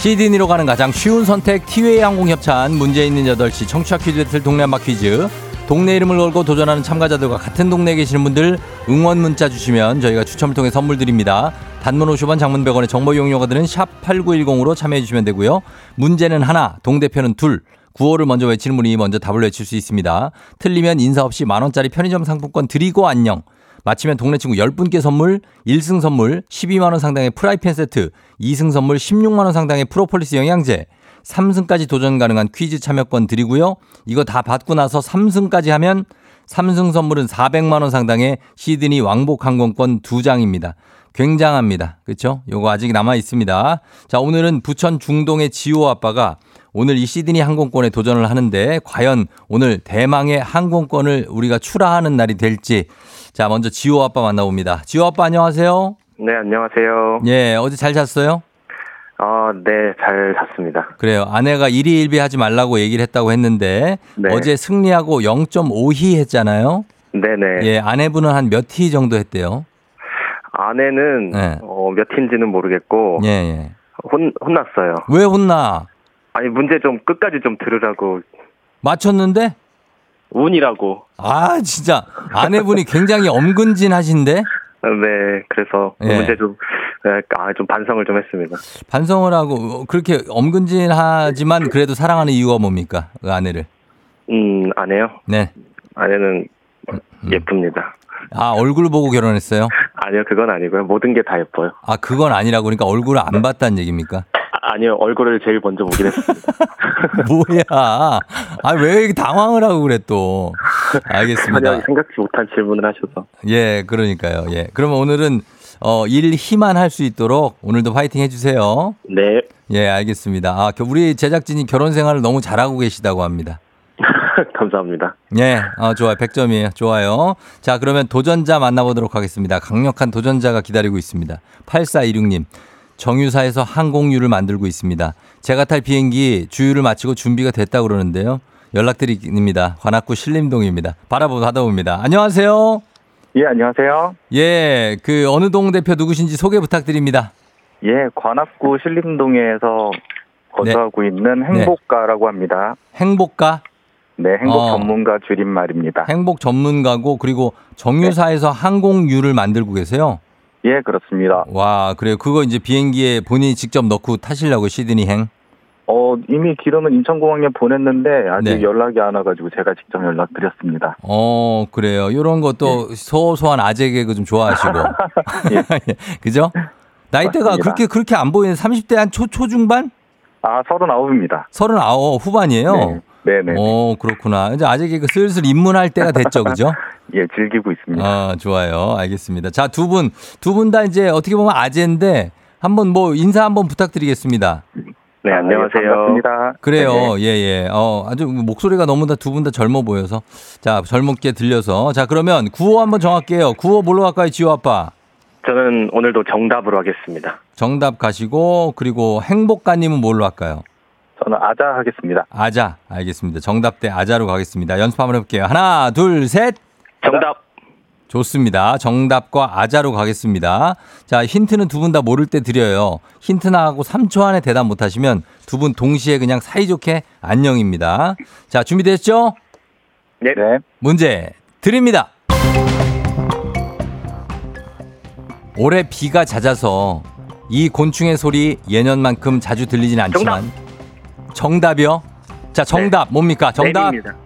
시드니로 가는 가장 쉬운 선택 티웨이 항공협찬 문제 있는 8시 청취자 퀴즈 배틀 동네 한바 퀴즈 동네 이름을 걸고 도전하는 참가자들과 같은 동네에 계시는 분들 응원 문자 주시면 저희가 추첨을 통해 선물 드립니다. 단문 50원 장문 100원의 정보 이용료가 드는 샵 8910으로 참여해 주시면 되고요. 문제는 하나 동대표는 둘 구호를 먼저 외치는 분이 먼저 답을 외칠 수 있습니다. 틀리면 인사 없이 만원짜리 편의점 상품권 드리고 안녕. 마치면 동네 친구 10분께 선물, 1승 선물 12만원 상당의 프라이팬 세트, 2승 선물 16만원 상당의 프로폴리스 영양제, 3승까지 도전 가능한 퀴즈 참여권 드리고요. 이거 다 받고 나서 3승까지 하면 3승 선물은 400만원 상당의 시드니 왕복 항공권 2장입니다. 굉장합니다. 그렇죠? 요거 아직 남아 있습니다. 자, 오늘은 부천 중동의 지호 아빠가 오늘 이 시드니 항공권에 도전을 하는데 과연 오늘 대망의 항공권을 우리가 출하하는 날이 될지 자, 먼저 지호 아빠 만나봅니다. 지호 아빠 안녕하세요. 네, 안녕하세요. 예, 어제 잘 잤어요? 아, 네, 잘 잤습니다. 그래요. 아내가 일희일비 하지 말라고 얘기를 했다고 했는데 네. 어제 승리하고 0.5희 했잖아요. 네네. 예, 아내분은 한 몇 희 정도 했대요. 아내는 네. 어, 몇 팀인지는 모르겠고 예, 예. 혼 혼났어요. 왜 혼나? 아니 문제 좀 끝까지 좀 들으라고 맞췄는데? 운이라고. 아, 진짜 아내분이 굉장히 엄근진하신데 네, 그래서 예. 문제 좀 네, 아, 좀 반성을 좀 했습니다. 반성을 하고 그렇게 엄근진하지만 그래도 사랑하는 이유가 뭡니까? 그 아내를. 음, 아내요? 네. 아내는 음. 예쁩니다. 아, 얼굴 보고 결혼했어요? 아니요, 그건 아니고요. 모든 게 다 예뻐요. 아, 그건 아니라고 그러니까 얼굴을 안 봤다는 얘기입니까? 아, 아니요, 얼굴을 제일 먼저 보긴 했습니다. 뭐야. 아, 왜 이렇게 당황을 하고 그래 또. 알겠습니다. 전혀 생각지 못한 질문을 하셔서. 예, 그러니까요. 예. 그러면 오늘은 어, 일 희만 할 수 있도록 오늘도 파이팅 해주세요. 네. 예, 알겠습니다. 아, 겨- 우리 제작진이 결혼 생활을 너무 잘하고 계시다고 합니다. 감사합니다. 예, 아, 좋아요. 100점이에요. 좋아요. 자, 그러면 도전자 만나보도록 하겠습니다. 강력한 도전자가 기다리고 있습니다. 8416님. 정유사에서 항공유를 만들고 있습니다. 제가 탈 비행기 주유를 마치고 준비가 됐다고 그러는데요. 연락드립니다. 관악구 신림동입니다. 바라보 받아봅니다. 안녕하세요. 예, 안녕하세요. 예, 그 어느 동 대표 누구신지 소개 부탁드립니다. 예, 관악구 신림동에서 거주하고 있는 행복가라고 합니다. 행복가, 네, 행복 어. 전문가 줄임말입니다. 행복 전문가고 그리고 정유사에서 항공유를 만들고 계세요. 예, 그렇습니다. 와, 그래요. 그거 이제 비행기에 본인이 직접 넣고 타시려고 시드니행. 어, 이미 기름은 인천공항에 보냈는데 아직 네. 연락이 안 와가지고 제가 직접 연락드렸습니다. 어, 그래요. 요런 것도 소소한 아재 개그 좀 좋아하시고. 예. 그죠? 나이대가 맞습니다. 그렇게 그렇게 안 보이는 30대 한 초 초중반? 아, 39입니다. 39 후반이에요. 네. 네네. 어, 그렇구나. 이제 아재 개그 슬슬 입문할 때가 됐죠. 그죠? 예, 즐기고 있습니다. 아, 좋아요. 알겠습니다. 자, 두 분, 두 분 다 이제 어떻게 보면 아재인데 한번 뭐 인사 한번 부탁드리겠습니다. 네, 아, 안녕하세요. 예, 반갑습니다. 그래요. 네. 예, 예. 어, 아주 목소리가 너무 다 두 분 다 젊어 보여서. 자, 젊게 들려서. 자, 그러면 구호 한번 정할게요. 구호 뭘로 갈까요, 지호 아빠? 저는 오늘도 정답으로 하겠습니다. 정답 가시고, 그리고 행복가님은 뭘로 할까요? 저는 아자 하겠습니다. 아자. 알겠습니다. 정답 대 아자로 가겠습니다. 연습 한번 해볼게요. 하나, 둘, 셋. 정답. 좋습니다. 정답과 아자로 가겠습니다. 자, 힌트는 두 분 다 모를 때 드려요. 힌트 나하고 3초 안에 대답 못 하시면 두 분 동시에 그냥 사이좋게 안녕입니다. 자, 준비됐죠? 네. 네. 문제 드립니다. 올해 비가 잦아서 이 곤충의 소리 예년만큼 자주 들리진 않지만 정답. 이요 자, 정답 뭡니까? 정답. 매미입니다.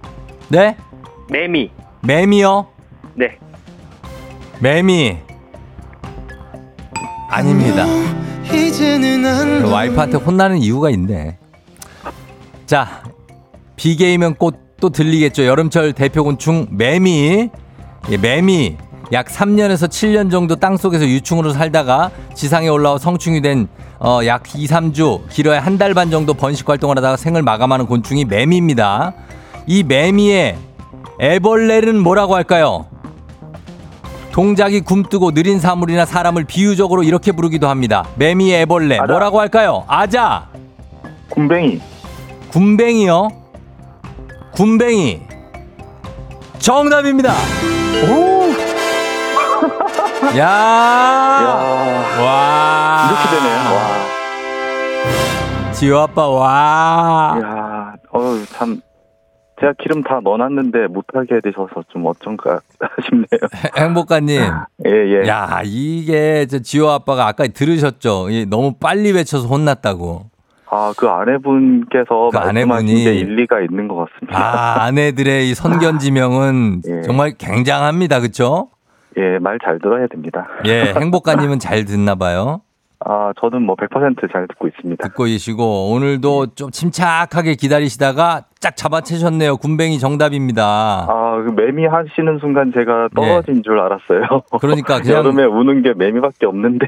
네? 매미. 매미요? 네. 매미. 아닙니다. 그 와이프한테 혼나는 이유가 있네. 자, 비계이면 꽃 또 들리겠죠. 여름철 대표 곤충 매미. 예, 매미. 약 3년에서 7년 정도 땅 속에서 유충으로 살다가 지상에 올라와 성충이 된 어, 약 2, 3주, 길어야 한 달 반 정도 번식 활동을 하다가 생을 마감하는 곤충이 매미입니다. 이 매미의 애벌레는 뭐라고 할까요? 동작이 굼뜨고 느린 사물이나 사람을 비유적으로 이렇게 부르기도 합니다. 매미의 애벌레 아자. 뭐라고 할까요? 아자. 굼벵이. 군뱅이요. 군뱅이. 정답입니다. 야. 야 와. 이렇게 되네요. 와. 지호 아빠, 와. 이야, 어우, 참. 제가 기름 다 넣어놨는데 못하게 되셔서 좀 어쩐가 싶네요. 행복가님. 예, 예. 야, 이게 저 지호 아빠가 아까 들으셨죠? 이 너무 빨리 외쳐서 혼났다고. 아, 그 아내분께서 그 아내분이- 게 일리가 있는 것 같습니다. 아, 아내들의 이 선견지명은 예. 정말 굉장합니다. 그쵸? 예, 말 잘 들어야 됩니다. 예, 행복가님은 잘 듣나 봐요. 아, 저는 뭐 100%잘 듣고 있습니다. 듣고 계시고 오늘도 좀 침착하게 기다리시다가 쫙 잡아채셨네요. 군뱅이 정답입니다. 아, 그 매미 하시는 순간 제가 떨어진 줄 알았어요. 그러니까 그냥 여름에 우는 게 매미밖에 없는데.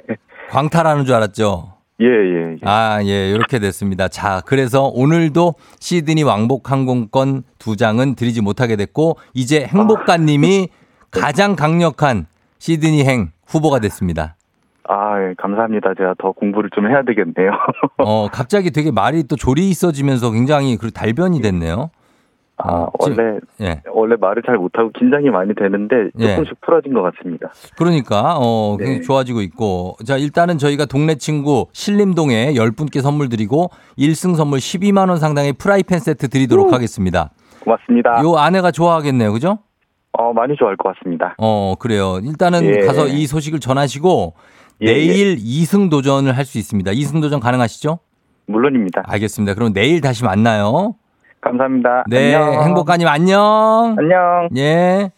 광탈하는 줄 알았죠. 예, 예. 예. 아, 예, 이렇게 됐습니다. 자, 그래서 오늘도 시드니 왕복 항공권 두 장은 드리지 못하게 됐고, 이제 행복가님이 가장 강력한 시드니 행 후보가 됐습니다. 아, 예, 감사합니다. 제가 더 공부를 좀 해야 되겠네요. 어, 갑자기 되게 말이 또 조리 있어지면서 굉장히 그 달변이 됐네요. 아, 지금- 원래 예. 원래 말을 잘 못하고 긴장이 많이 되는데 예. 조금씩 풀어진 것 같습니다. 그러니까 어 네. 굉장히 좋아지고 있고 자 일단은 저희가 동네 친구 신림동에 10분께 선물 드리고 1승 선물 12만 원 상당의 프라이팬 세트 드리도록 하겠습니다. 고맙습니다. 요 아내가 좋아하겠네요. 그죠? 어, 많이 좋아할 것 같습니다. 어 그래요. 일단은 예. 가서 이 소식을 전하시고 예, 내일 2승 도전을 할 수 있습니다. 2승 도전 가능하시죠? 물론입니다. 알겠습니다. 그럼 내일 다시 만나요. 감사합니다. 네, 안녕. 행복가님 안녕. 안녕. 예.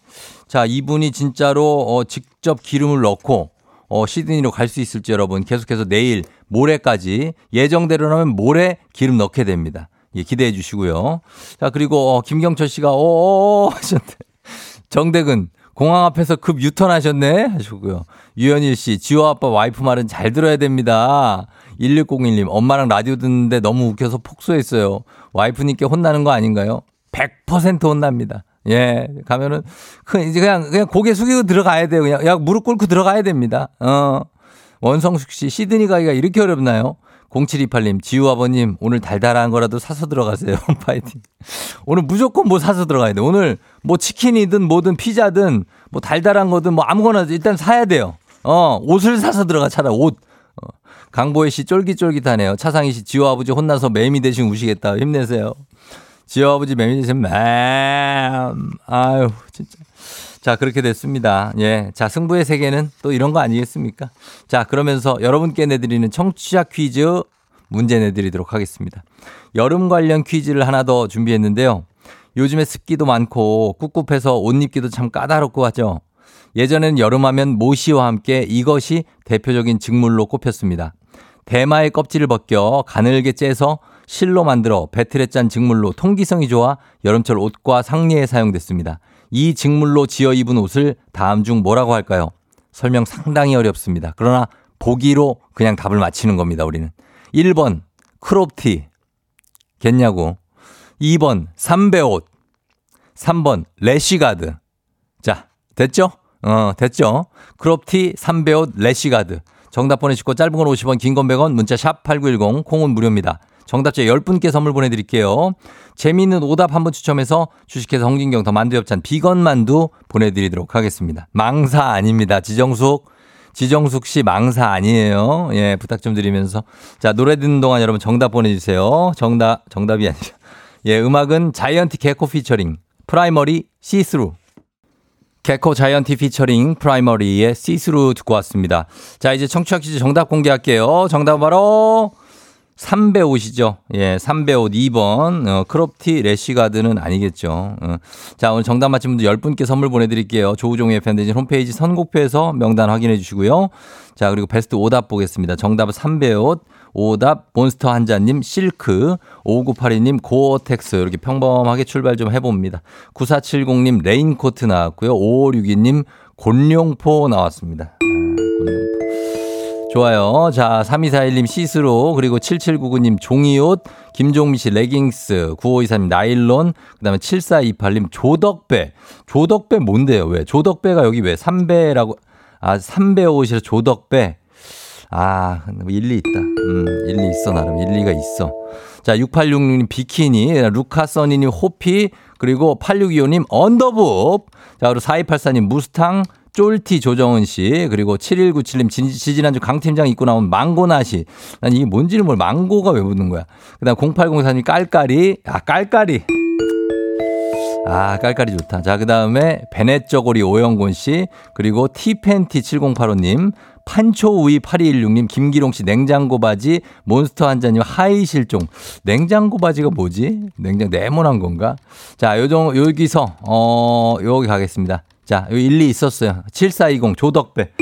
자, 이분이 진짜로 어, 직접 기름을 넣고 어, 시드니로 갈 수 있을지 여러분 계속해서 내일 모레까지 예정대로라면 모레 기름 넣게 됩니다. 예, 기대해 주시고요. 자, 그리고 어, 김경철 씨가 어어어 하셨네. 정대근 공항 앞에서 급 유턴하셨네 하시고요. 유현일 씨, 지호 아빠 와이프 말은 잘 들어야 됩니다. 1601님, 엄마랑 라디오 듣는데 너무 웃겨서 폭소했어요. 와이프님께 혼나는 거 아닌가요? 100% 혼납니다. 예, 가면은, 그, 이제 그냥, 그냥 고개 숙이고 들어가야 돼요. 그냥, 야, 무릎 꿇고 들어가야 됩니다. 어. 원성숙 씨, 시드니 가기가 이렇게 어렵나요? 0728님, 지우 아버님, 오늘 달달한 거라도 사서 들어가세요. 파이팅. 오늘 무조건 뭐 사서 들어가야 돼. 오늘 뭐 치킨이든 뭐든 피자든 뭐 달달한 거든 뭐 아무거나 일단 사야 돼요. 어, 옷을 사서 들어가, 차라 옷. 어. 강보혜 씨 쫄깃쫄깃하네요. 차상희 씨, 지호 아버지 혼나서 매미 대신 우시겠다. 힘내세요. 지호 아버지 매미 대신 맴. 아유, 진짜. 자, 그렇게 됐습니다. 예. 자, 승부의 세계는 또 이런 거 아니겠습니까? 자, 그러면서 여러분께 내드리는 청취자 퀴즈 문제 내드리도록 하겠습니다. 여름 관련 퀴즈를 하나 더 준비했는데요. 요즘에 습기도 많고 꿉꿉해서 옷 입기도 참 까다롭고 하죠. 예전엔 여름하면 모시와 함께 이것이 대표적인 직물로 꼽혔습니다. 대마의 껍질을 벗겨 가늘게 째서 실로 만들어 배틀에 짠 직물로 통기성이 좋아 여름철 옷과 상리에 사용됐습니다. 이 직물로 지어 입은 옷을 다음 중 뭐라고 할까요? 설명 상당히 어렵습니다. 그러나 보기로 그냥 답을 맞히는 겁니다, 우리는. 1번, 크롭티. 겠냐고. 2번, 삼베옷. 3번, 래시가드. 자, 됐죠? 어, 됐죠? 크롭티, 삼베옷, 래시가드. 정답 보내시고 짧은 건 50원, 긴 건 100원, 문자 샵 8910, 콩은 무료입니다. 정답자 10분께 선물 보내드릴게요. 재미있는 오답 한번 추첨해서 주식회사 홍진경 더 만두엽찬 비건 만두 보내드리도록 하겠습니다. 망사 아닙니다. 지정숙. 지정숙 씨 망사 아니에요. 예, 부탁 좀 드리면서. 자, 노래 듣는 동안 여러분 정답 보내주세요. 정답, 정답이 아니라. 예, 음악은 자이언티 개코 피처링 프라이머리 시스루. 개코 자이언티 피처링 프라이머리의 시스루 듣고 왔습니다. 자, 이제 청취자 퀴즈 정답 공개할게요. 정답 바로 삼베옷이죠. 예, 삼베옷 2번. 어, 크롭티 래시가드는 아니겠죠. 어. 자, 오늘 정답 맞힌 분들 10분께 선물 보내드릴게요. 조우종의 팬데진 홈페이지 선곡표에서 명단 확인해 주시고요. 자, 그리고 베스트 오답 보겠습니다. 정답은 삼베옷. 오답 몬스터 한자님 실크 5982님 고어텍스 이렇게 평범하게 출발 좀 해봅니다. 9470님 레인코트 나왔고요. 5562님 곤룡포 나왔습니다. 좋아요. 자, 3241님 시스루, 그리고 7799님 종이옷, 김종미 씨 레깅스, 9523님 나일론, 그 다음에 7428님 조덕배. 조덕배 뭔데요? 왜? 조덕배가 여기 왜? 3배라고, 아, 3배 옷이라 조덕배. 아, 뭐 일리 있다. 음, 일리 있어, 나름. 일리가 있어. 자, 6866님 비키니, 루카 써니님 호피, 그리고 8625님 언더북. 자, 그리고 4284님 무스탕, 쫄티 조정은 씨, 그리고 7197님, 지, 지난주 강 팀장 입고 나온 망고나시. 난 이게 뭔지를 몰라. 망고가 왜 붙는 거야. 그 다음 0804님 깔깔이. 아, 깔깔이. 아, 깔깔이 좋다. 자, 그 다음에 배냇저고리 오영곤 씨, 그리고 티팬티 7085님, 판초우의 8216님, 김기롱 씨, 냉장고 바지, 몬스터 한 잔님, 하의 실종. 냉장고 바지가 뭐지? 냉장, 네모난 건가? 자, 요 정, 여기서, 어, 여기 가겠습니다. 자, 여기 일리 있었어요. 7420 조덕배.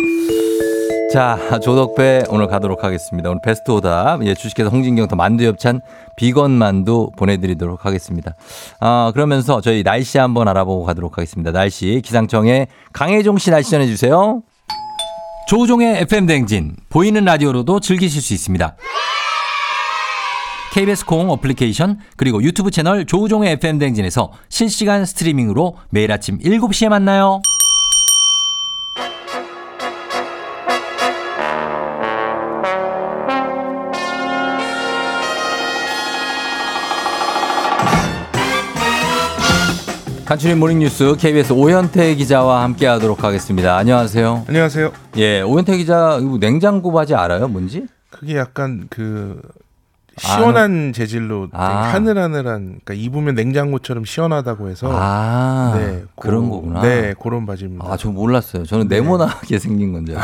자, 조덕배 오늘 가도록 하겠습니다. 오늘 베스트 오답. 예, 주식회사 홍진경 더 만두 엽찬 비건 만두 보내드리도록 하겠습니다. 아, 그러면서 저희 날씨 한번 알아보고 가도록 하겠습니다. 날씨 기상청에 강혜종 씨 날씨 전해주세요. 조우종의 FM 댕진 보이는 라디오로도 즐기실 수 있습니다. KBS 콩 어플리케이션 그리고 유튜브 채널 조우종의 FM 댕진에서 실시간 스트리밍으로 매일 아침 7시에 만나요. 간추린 모닝뉴스 KBS 오현태 기자와 함께하도록 하겠습니다. 안녕하세요. 안녕하세요. 예, 오현태 기자 냉장고 바지 알아요? 뭔지? 그게 약간 그 시원한 재질로 아. 하늘하늘한 그러니까 입으면 냉장고처럼 시원하다고 해서 아, 네, 그런 고- 거구나. 네, 그런 바지입니다. 아, 저 몰랐어요. 저는 네. 네모나게 생긴 건데.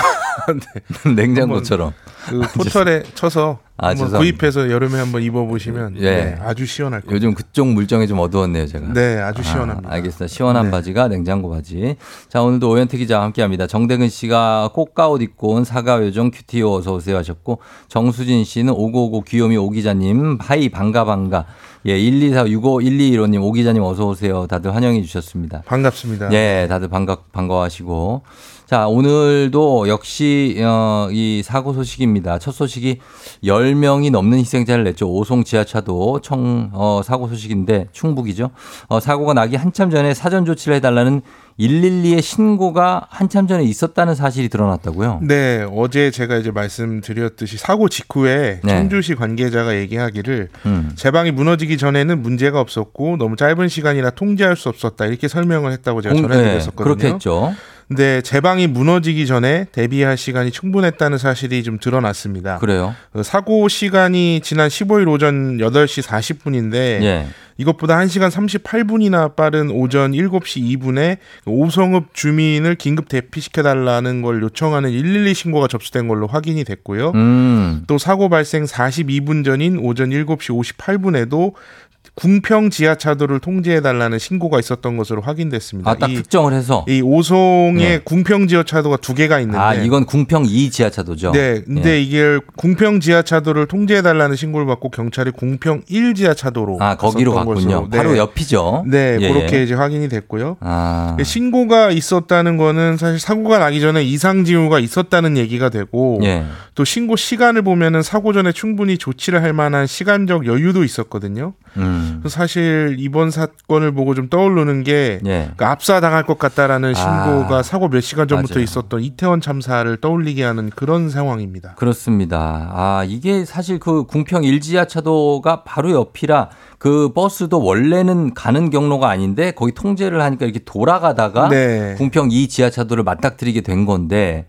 네. 냉장고처럼. 그 포털에 쳐서 아. 구입해서 여름에 한번 입어보시면 예. 네, 아주 시원할 거예요. 요즘 그쪽 물정이 좀 어두웠네요, 제가. 네, 아주 시원합니다. 아, 알겠습니다. 시원한 네. 바지가 냉장고 바지. 자, 오늘도 오현태 기자와 함께 합니다. 정대근 씨가 꼬까옷 입고 온 사과 요정 cutie 오 어서 오세요 하셨고, 정수진 씨는 오고오고 귀요미 오 기자님, hi 반가 반가. 예, 124 65 1215님, 오 기자님 어서 오세요. 다들 환영해 주셨습니다. 반갑습니다. 예, 다들 반가, 반가워하시고. 자, 오늘도 역시, 어, 이 사고 소식입니다. 첫 소식이 10명이 넘는 희생자를 냈죠. 오송 지하차도 청, 어, 사고 소식인데 충북이죠. 어, 사고가 나기 한참 전에 사전 조치를 해달라는 112의 신고가 한참 전에 있었다는 사실이 드러났다고요. 네, 어제 제가 이제 말씀드렸듯이 사고 직후에 네. 청주시 관계자가 얘기하기를 음. 제 방이 무너지기 전에는 문제가 없었고 너무 짧은 시간이라 통제할 수 없었다 이렇게 설명을 했다고 제가 공- 전해드렸었거든요. 네, 그렇게 했죠. 근데 제 방이 무너지기 전에 대비할 시간이 충분했다는 사실이 좀 드러났습니다. 그래요. 그 사고 시간이 지난 15일 오전 8시 40분인데 예. 이것보다 1시간 38분이나 빠른 오전 7시 2분에 오성읍 주민을 긴급 대피시켜달라는 걸 요청하는 112 신고가 접수된 걸로 확인이 됐고요. 음. 또 사고 발생 42분 전인 오전 7시 58분에도 궁평 지하차도를 통제해달라는 신고가 있었던 것으로 확인됐습니다. 아, 딱 이, 특정을 해서. 이 오송에 네. 궁평 지하차도가 두 개가 있는데 아, 이건 궁평 2 지하차도죠. 네, 근데 예. 이게 궁평 지하차도를 통제해달라는 신고를 받고 경찰이 궁평 1 지하차도로 아, 거기로 갔군요. 네. 바로 옆이죠. 네, 예, 그렇게 예. 이제 확인이 됐고요. 아. 신고가 있었다는 거는 사실 사고가 나기 전에 이상 징후가 있었다는 얘기가 되고 예. 또 신고 시간을 보면은 사고 전에 충분히 조치를 할 만한 시간적 여유도 있었거든요. 음. 그래서 사실 이번 사건을 보고 좀 떠오르는 게 예. 그 압사당할 것 같다라는 신고가 아, 사고 몇 시간 전부터 맞아요. 있었던 이태원 참사를 떠올리게 하는 그런 상황입니다. 그렇습니다. 아, 이게 사실 그 궁평 1지하차도가 바로 옆이라 그 버스도 원래는 가는 경로가 아닌데 거기 통제를 하니까 이렇게 돌아가다가 네. 궁평 2 지하차도를 맞닥뜨리게 된 건데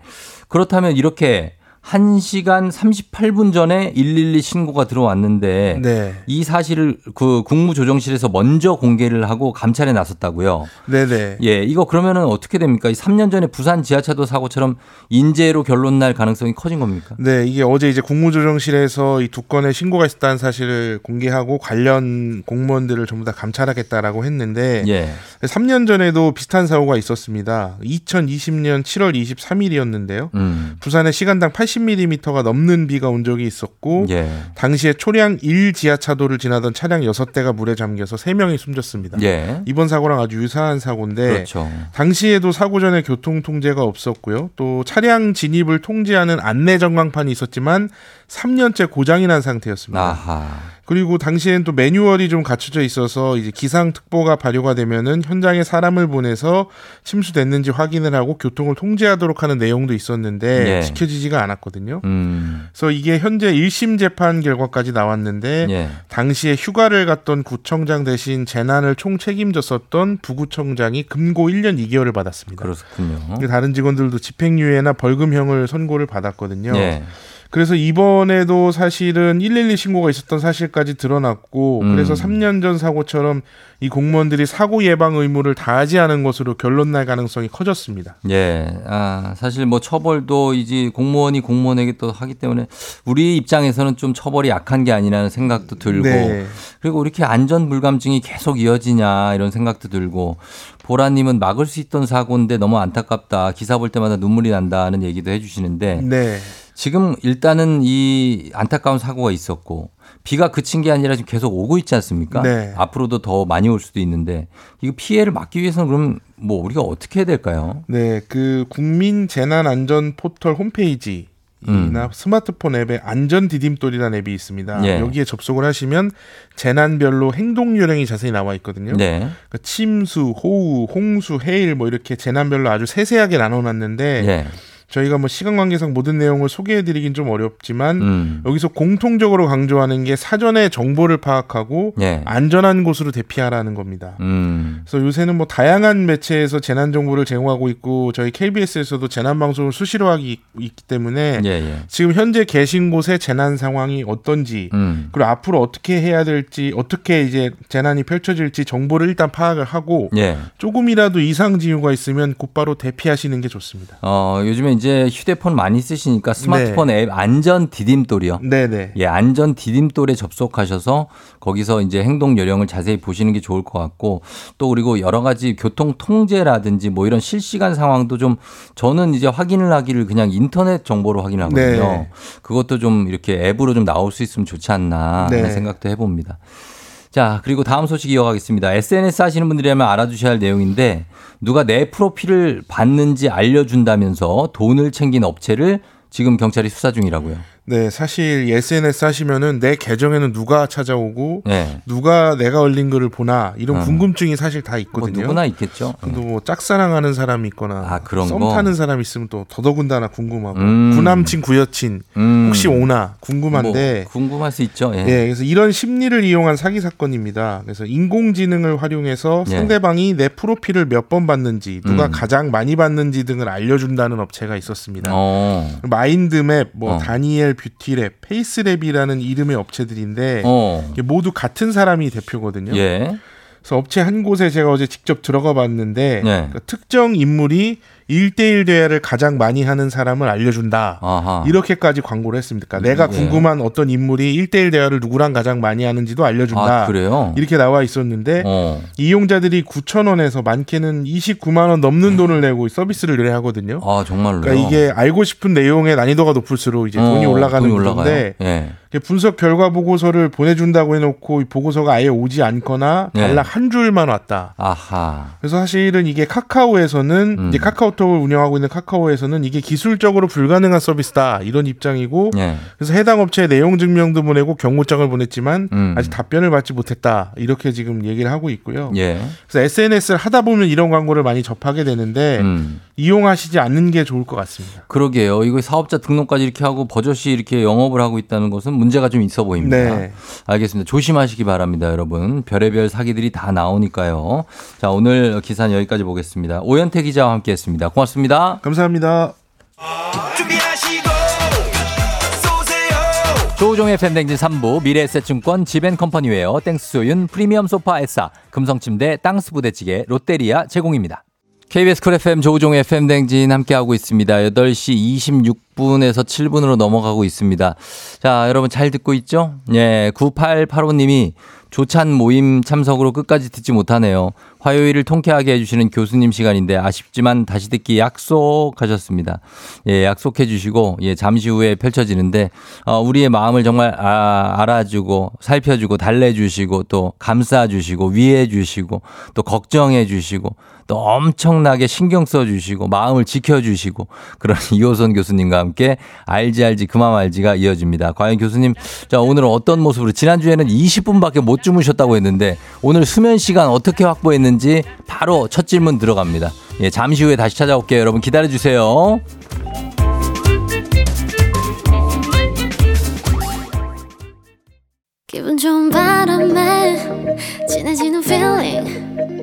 그렇다면 이렇게 1시간 38분 전에 112 신고가 들어왔는데 네. 이 사실을 그 국무조정실에서 먼저 공개를 하고 감찰에 나섰다고요. 네네. 예, 이거 그러면은 어떻게 됩니까? 이 3년 전에 부산 지하차도 사고처럼 인재로 결론 날 가능성이 커진 겁니까? 네, 이게 어제 이제 국무조정실에서 이 두 건의 신고가 있었다는 사실을 공개하고 관련 공무원들을 전부 다 감찰하겠다라고 했는데 예. 3년 전에도 비슷한 사고가 있었습니다. 2020년 7월 23일이었는데요. 음. 부산에 시간당 80mm가 넘는 비가 온 적이 있었고 예. 당시에 초량 1 지하차도를 지나던 차량 6대가 물에 잠겨서 3명이 숨졌습니다. 예. 이번 사고랑 아주 유사한 사고인데 그렇죠. 당시에도 사고 전에 교통 통제가 없었고요. 또 차량 진입을 통제하는 안내 전광판이 있었지만 3년째 고장이 난 상태였습니다. 아하. 그리고 당시엔 또 매뉴얼이 좀 갖춰져 있어서 이제 기상특보가 발효가 되면은 현장에 사람을 보내서 침수됐는지 확인을 하고 교통을 통제하도록 하는 내용도 있었는데 예. 지켜지지가 않았거든요. 음. 그래서 이게 현재 1심 재판 결과까지 나왔는데 예. 당시에 휴가를 갔던 구청장 대신 재난을 총 책임졌었던 부구청장이 금고 1년 2개월을 받았습니다. 그렇군요. 다른 직원들도 집행유예나 벌금형을 선고를 받았거든요. 예. 그래서 이번에도 사실은 112 신고가 있었던 사실까지 드러났고 음. 그래서 3년 전 사고처럼 이 공무원들이 사고 예방 의무를 다하지 않은 것으로 결론 날 가능성이 커졌습니다. 예. 아, 사실 뭐 처벌도 이제 공무원이 공무원에게 또 하기 때문에 우리 입장에서는 좀 처벌이 약한 게 아니라는 생각도 들고 네. 그리고 이렇게 안전 불감증이 계속 이어지냐 이런 생각도 들고 보라님은 막을 수 있던 사고인데 너무 안타깝다. 기사 볼 때마다 눈물이 난다는 얘기도 해주시는데 네. 지금 일단은 이 안타까운 사고가 있었고 비가 그친 게 아니라 지금 계속 오고 있지 않습니까? 네. 앞으로도 더 많이 올 수도 있는데 이거 피해를 막기 위해서는 그럼 뭐 우리가 어떻게 해야 될까요? 네, 그 국민 재난 안전 포털 홈페이지 이나 스마트폰 앱에 안전 디딤돌이라는 앱이 있습니다. 음. 예. 여기에 접속을 하시면 재난별로 행동 요령이 자세히 나와 있거든요. 네. 그러니까 침수, 호우, 홍수, 해일 뭐 이렇게 재난별로 아주 세세하게 나눠놨는데 예. 저희가 뭐 시간 관계상 모든 내용을 소개해드리긴 좀 어렵지만 음. 여기서 공통적으로 강조하는 게 사전에 정보를 파악하고 예. 안전한 곳으로 대피하라는 겁니다. 음. 그래서 요새는 뭐 다양한 매체에서 재난 정보를 제공하고 있고 저희 KBS에서도 재난 방송을 수시로 하기 있기 때문에 예, 예. 지금 현재 계신 곳의 재난 상황이 어떤지 음. 그리고 앞으로 어떻게 해야 될지 어떻게 이제 재난이 펼쳐질지 정보를 일단 파악을 하고 예. 조금이라도 이상 징후가 있으면 곧바로 대피하시는 게 좋습니다. 어, 요즘에 이제 휴대폰 많이 쓰시니까 스마트폰 앱 안전 디딤돌이요. 네네. 예, 안전 디딤돌에 접속하셔서 거기서 이제 행동 요령을 자세히 보시는 게 좋을 것 같고 또 그리고 여러 가지 교통 통제라든지 뭐 이런 실시간 상황도 좀 저는 이제 확인을 하기를 그냥 인터넷 정보로 확인하거든요. 네. 그것도 좀 이렇게 앱으로 좀 나올 수 있으면 좋지 않나 네. 하는 생각도 해봅니다. 자, 그리고 다음 소식 이어가겠습니다. SNS 하시는 분들이라면 알아두셔야 할 내용인데 누가 내 프로필을 봤는지 알려준다면서 돈을 챙긴 업체를 지금 경찰이 수사 중이라고요. 네, 사실 SNS 하시면은 내 계정에는 누가 찾아오고 네. 누가 내가 올린 글을 보나 이런 어. 궁금증이 사실 다 뭐 있거든요. 누구나 있겠죠. 근데 뭐 짝사랑하는 사람이 있거나 아, 썸 거? 타는 사람이 있으면 또 더더군다나 궁금하고 음. 구남친 구여친 음. 혹시 오나 궁금한데 뭐 궁금할 수 있죠. 예. 예, 그래서 이런 심리를 이용한 사기 사건입니다. 그래서 인공지능을 활용해서 예. 상대방이 내 프로필을 몇 번 봤는지, 누가 음. 가장 많이 봤는지 등을 알려준다는 업체가 있었습니다. 어. 마인드맵, 뭐 어. 다니엘 뷰티랩, 페이스랩이라는 이름의 업체들인데 어. 모두 같은 사람이 대표거든요. 예. 그래서 업체 한 곳에 제가 어제 직접 들어가 봤는데 네. 그 특정 인물이 1대1 대화를 가장 많이 하는 사람을 알려준다. 아하. 이렇게까지 광고를 했습니다. 그러니까 내가 예. 궁금한 어떤 인물이 1대1 대화를 누구랑 가장 많이 하는지도 알려준다. 아, 그래요? 이렇게 나와 있었는데 어. 이용자들이 9천 원에서 많게는 29만 원 넘는 돈을 내고 서비스를 의뢰하거든요. 아, 정말로요? 그러니까 이게 알고 싶은 내용의 난이도가 높을수록 이제 돈이 어, 올라가는 돈이? 건데 예. 분석 결과 보고서를 보내준다고 해놓고 이 보고서가 아예 오지 않거나 네. 단락 한 줄만 왔다. 아하. 그래서 사실은 이게 카카오에서는 음. 이제 카카오 톡을 운영하고 있는 카카오에서는 이게 기술적으로 불가능한 서비스다 이런 입장이고 예. 그래서 해당 업체에 내용 증명도 보내고 경고장을 보냈지만 음. 아직 답변을 받지 못했다 이렇게 지금 얘기를 하고 있고요. 예. 그래서 SNS를 하다 보면 이런 광고를 많이 접하게 되는데 음. 이용하시지 않는 게 좋을 것 같습니다. 그러게요. 이거 사업자 등록까지 이렇게 하고 버젓이 이렇게 영업을 하고 있다는 것은 문제가 좀 있어 보입니다. 네. 알겠습니다. 조심하시기 바랍니다, 여러분. 별의별 사기들이 다 나오니까요. 자, 오늘 기사는 여기까지 보겠습니다. 오현태 기자와 함께 했습니다. 고맙습니다. 감사합니다. 준비하시고 쏘세요 조우종의 팬댕진 3부 미래에셋증권 지벤컴퍼니웨어 땡스소윤 프리미엄 소파 에싸 금성침대 땅스 부대찌개 롯데리아 제공입니다. KBS 쿨 FM 조우종의 FM 댕진 함께하고 있습니다. 8시 26분에서 7분으로 넘어가고 있습니다. 자, 여러분 잘 듣고 있죠? 예, 9885님이 조찬 모임 참석으로 끝까지 듣지 못하네요. 화요일을 통쾌하게 해주시는 교수님 시간인데 아쉽지만 다시 듣기 약속하셨습니다. 예, 약속해 주시고, 예, 잠시 후에 펼쳐지는데, 어, 우리의 마음을 정말 아, 알아주고, 살펴주고, 달래주시고, 또 감싸주시고, 위해 주시고, 또 걱정해 주시고, 또 엄청나게 신경 써주시고 마음을 지켜주시고 그런 이호선 교수님과 함께 알지 알지 그만 알지가 이어집니다. 과연 교수님 자 오늘은 어떤 모습으로 지난주에는 20분밖에 못 주무셨다고 했는데 오늘 수면 시간 어떻게 확보했는지 바로 첫 질문 들어갑니다. 예, 잠시 후에 다시 찾아올게요. 여러분 기다려 주세요. 기분 좋은 바람에 진해지는 feeling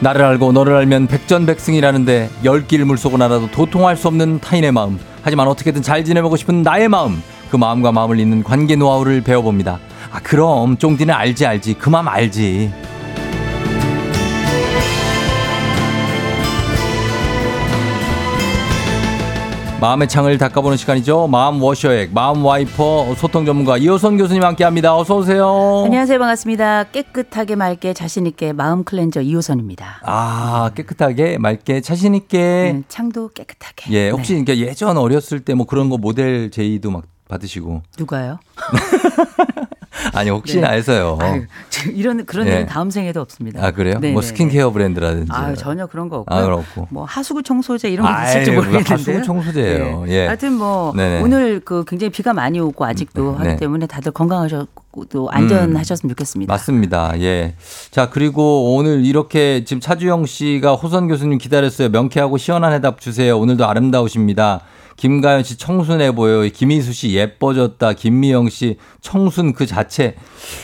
나를 알고 너를 알면 백전백승이라는데 열길 물속은 알아도 도통할 수 없는 타인의 마음. 하지만 어떻게든 잘 지내보고 싶은 나의 마음. 그 마음과 마음을 잇는 관계 노하우를 배워봅니다. 아 그럼 쫑디는 알지 알지. 그 마음 알지 마음의 창을 닦아보는 시간이죠 마음 워셔액 마음 와이퍼 소통 전문가 이호선 교수님 함께합니다 어서 오세요 안녕하세요. 반갑습니다. 깨끗하게 맑게 자신 있게 마음 클렌저 이호선입니다. 아 깨끗하게 맑게 자신 있게 음, 창도 깨끗하게. 예 혹시 그러니까 예전 어렸을 때 뭐 그런 거 모델 제의도 막 받으시고 누가요? 아니 혹시나 네. 해서요. 아유, 저 이런 그런 예. 일은 다음 생에도 없습니다. 아 그래요? 네, 뭐 네, 스킨케어 브랜드라든지. 아 전혀 그런 거 없고. 아, 그렇고. 뭐 하수구 청소제 이런 거 있을지 뭐 모르겠는데. 하수구 청소제예요. 예. 하여튼 뭐 네네. 오늘 그 굉장히 비가 많이 오고 아직도 하기 네. 때문에 다들 건강하셨고 또 안전하셨으면 좋겠습니다. 맞습니다. 예. 자, 그리고 오늘 이렇게 지금 차주영 씨가 호선 교수님 기다렸어요. 명쾌하고 시원한 해답 주세요. 오늘도 아름다우십니다. 김가연 씨 청순해 보여요. 김희수 씨 예뻐졌다. 김미영 씨 청순 그 자체.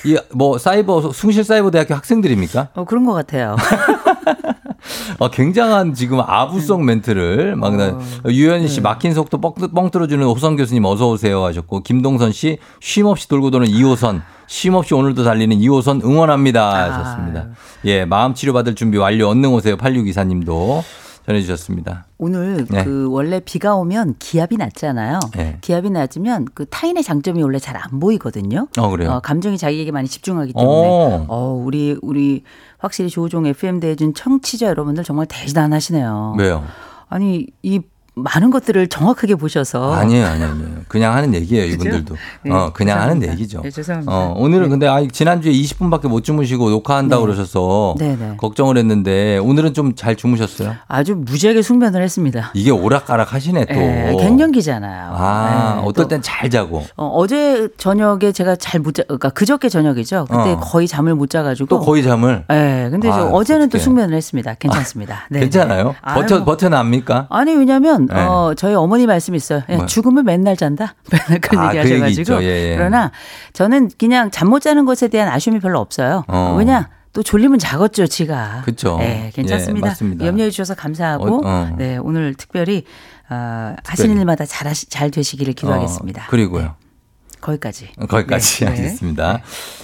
이 뭐 사이버 숭실 사이버 대학교 학생들입니까? 어 그런 것 같아요. 어, 굉장한 지금 아부성 멘트를 막 나- 유현 씨 막힌 속도 뻥, 뻥 뚫어주는 호선 교수님 어서 오세요 하셨고 김동선 씨 쉼 없이 돌고 도는 2호선 쉼 없이 오늘도 달리는 2호선 응원합니다 하셨습니다. 예 마음 치료 받을 준비 완료 언능 오세요 8624님도 전해주셨습니다. 오늘 네. 그 원래 비가 오면 기압이 낮잖아요. 네. 기압이 낮으면 그 타인의 장점이 원래 잘 안 보이거든요. 어 그래요. 감정이 자기에게 많이 집중하기 때문에 어. 어, 우리 우리 확실히 조종 FM 대해준 청취자 여러분들 정말 대단하시네요. 왜요? 아니 이 많은 것들을 정확하게 보셔서 아니에요, 아니에요, 아니에요. 그냥 하는 얘기예요? 이분들도. 네, 어, 그냥 하는 죄송합니다. 얘기죠. 네, 죄송합니다. 어, 오늘은 네. 근데 아, 지난주에 20분밖에 못 주무시고 녹화한다고 네. 그러셔서 네, 네. 걱정을 했는데 오늘은 좀 잘 주무셨어요? 아주 무지하게 숙면을 했습니다. 이게 오락가락 하시네 또. 예, 갱년기잖아요. 아, 예, 어떨 또땐잘 자고. 어, 제 저녁에 제가 잘 못 자, 그러니까 그저께 저녁이죠. 그때 어. 거의 잠을 못 자가지고 또 거의 잠을. 예, 근데 저 아, 어제는 또 어떡해. 숙면을 했습니다. 괜찮습니다. 네, 괜찮아요? 네. 아유, 버텨, 뭐. 버텨납니까? 아니 왜냐면 네. 어 저희 어머니 말씀이 있어요. 예, 뭐요? 죽음을 맨날 잔다. 맨날 그런 아, 얘기 그 하셔가지고. 예, 예. 그러나 저는 그냥 잠 못 자는 것에 대한 아쉬움이 별로 없어요. 어. 왜냐 또 졸리면 자겠죠, 지가. 그쵸. 네, 괜찮습니다. 예, 맞습니다. 염려해 주셔서 감사하고 어, 어. 네 오늘 특별히 어, 하시는 일마다 잘 하시, 잘 되시기를 기도하겠습니다. 어, 그리고요. 거기까지. 거기까지 네, 네. 알겠습니다.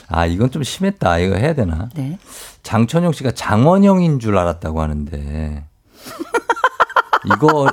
아, 이건 좀 심했다. 이거 해야 되나? 네. 장천용 씨가 장원영인 줄 알았다고 하는데. 이거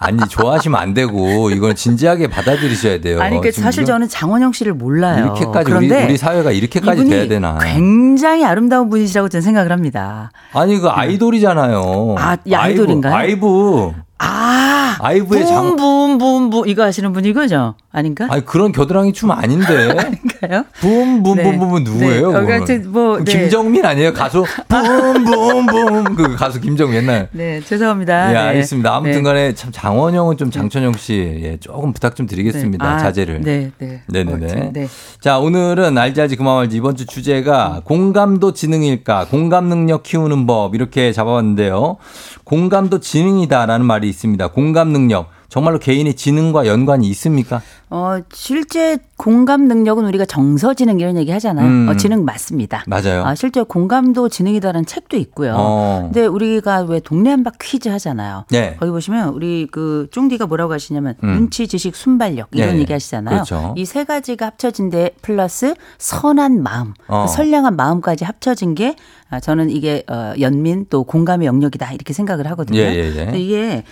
아니 좋아하시면 안 되고 이건 진지하게 받아들이셔야 돼요. 아니, 그 사실 저는 장원영 씨를 몰라요. 이렇게까지 우리, 우리 사회가 이렇게까지 돼야 되나? 굉장히 아름다운 분이시라고 저는 생각을 합니다. 아니 그 아이돌이잖아요. 아, 이 아이돌인가요? 아이브. 아, 아이브의 장. 붐붐붐붐 이거 하시는 분이 그죠? 아닌가? 아니 그런 겨드랑이 춤 아닌데. 아닌가요? 붐붐붐붐은 누구예요? 네. 어, 그거는? 하여튼 뭐, 네. 김정민 아니에요? 가수 붐붐붐 그 가수 김정민 옛날. 네, 죄송합니다. 예, 네. 알겠습니다. 아무튼간에 네. 참 장원영은 좀 장천영 씨 예, 조금 부탁 좀 드리겠습니다. 네. 아, 자제를. 네, 네. 네네네. 네. 자, 오늘은 알지 알지 그만 말지 이번 주 주제가 공감도 지능일까? 공감 능력 키우는 법 이렇게 잡아봤는데요. 공감도 지능이다라는 말이 있습니다. 공감 능력. 정말로 개인의 지능과 연관이 있습니까? 어, 실제 공감 능력은 우리가 정서 지능 이런 얘기 하잖아요. 음. 어, 지능 맞습니다. 맞아요. 아, 실제 공감도 지능이다라는 책도 있고요. 어. 근데 우리가 왜 동네 한바 퀴즈 하잖아요. 네. 거기 보시면 우리 그 쫑디가 뭐라고 하시냐면 음. 눈치, 지식, 순발력 이런 네. 얘기 하시잖아요. 그렇죠. 이세 가지가 합쳐진 데 플러스 선한 마음, 어. 그 선량한 마음까지 합쳐진 게 아, 저는 이게 어, 연민 또 공감의 영역이다 이렇게 생각을 하거든요. 예, 예, 예. 이게